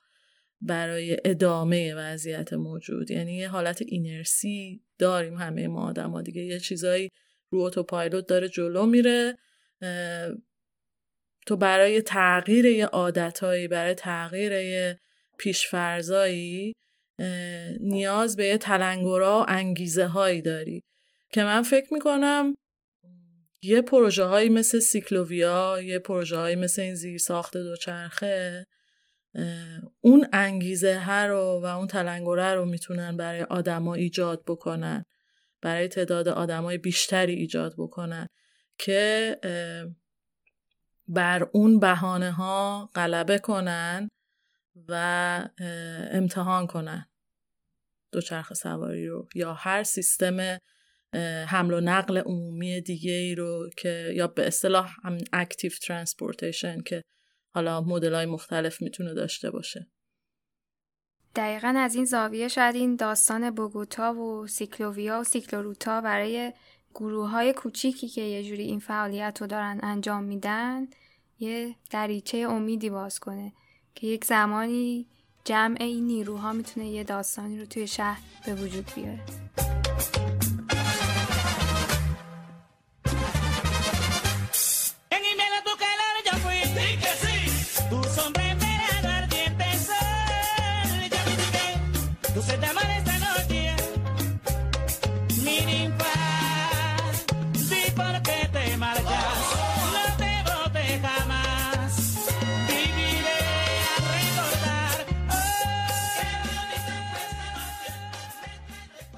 برای ادامه وضعیت موجود. یعنی یه حالت اینرسی داریم همه ما آدم ها دیگه یه چیزایی رو اتوپایلوت داره جلو میره. تو برای تغییر یه عادتهایی برای تغییر یه پیشفرزایی نیاز به یه تلنگرا و انگیزه هایی داری. که من فکر می‌کنم یه پروژه هایی مثل سیکلوویا یه پروژه هایی مثل این زیر ساخت دوچرخه اون انگیزه ها رو و اون تلنگره رو می‌تونن برای آدما ایجاد بکنن برای تعداد آدمای بیشتری ایجاد بکنن که بر اون بهانه ها غلبه کنن و امتحان کنن. دوچرخه سواری رو. یا هر سیستم حمل و نقل عمومی دیگه ای رو که یا به اصطلاح هم active transportation که حالا مدل های مختلف می‌تونه داشته باشه. دقیقا از این زاویه شاید این داستان بوگوتا و سیکلوویا و سیکلوروتا برای گروه های کوچیکی که یه جوری این فعالیت رو دارن انجام میدن یه دریچه امیدی باز کنه که یک زمانی جمع این نیروها می‌تونه یه داستانی رو توی شهر به وجود بیاره.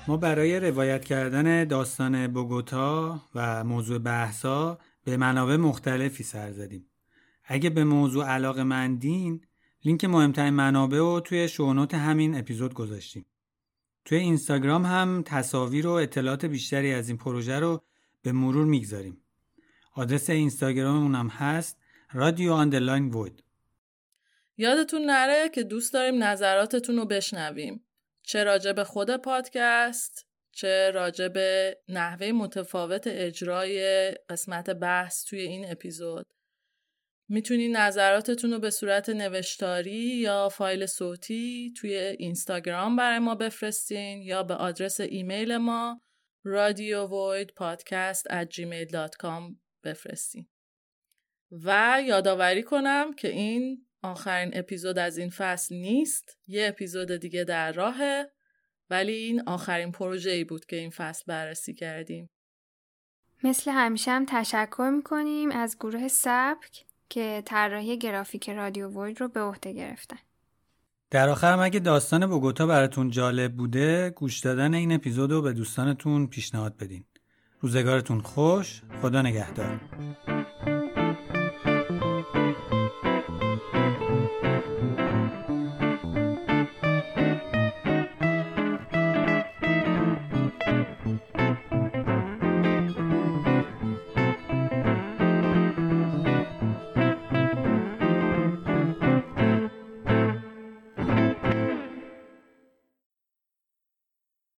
ما برای روایت کردن داستان بوگوتا و موضوع بحثا به منابع مختلفی سر زدیم. اگه به موضوع علاقه مندین لینک مهمترین منابع رو توی show note همین اپیزود گذاشتیم. توی اینستاگرام هم تصاویر و اطلاعات بیشتری از این پروژه رو به مرور می‌گذاریم. آدرس اینستاگراممون هم هست رادیو underline وود. یادتون نره که دوست داریم نظراتتون رو بشنویم. چه راجع به خود پادکست چه راجع به نحوه متفاوت اجرای قسمت بحث توی این اپیزود. می‌تونین نظراتتون رو به صورت نوشتاری یا فایل صوتی توی اینستاگرام برای ما بفرستین یا به آدرس ایمیل ما radiovoidpodcast@gmail.com بفرستین. و یادآوری کنم که این آخرین اپیزود از این فصل نیست. یه اپیزود دیگه در راهه ولی این آخرین پروژه ای بود که این فصل بررسی کردیم. مثل همیشه هم تشکر می‌کنیم از گروه سبک که طراحی گرافیک رادیو وید رو به عهده گرفتن. در آخر اگه داستان بوگوتا براتون جالب بوده گوش دادن این اپیزود رو به دوستانتون پیشنهاد بدین. روزگارتون خوش خدا نگهدار.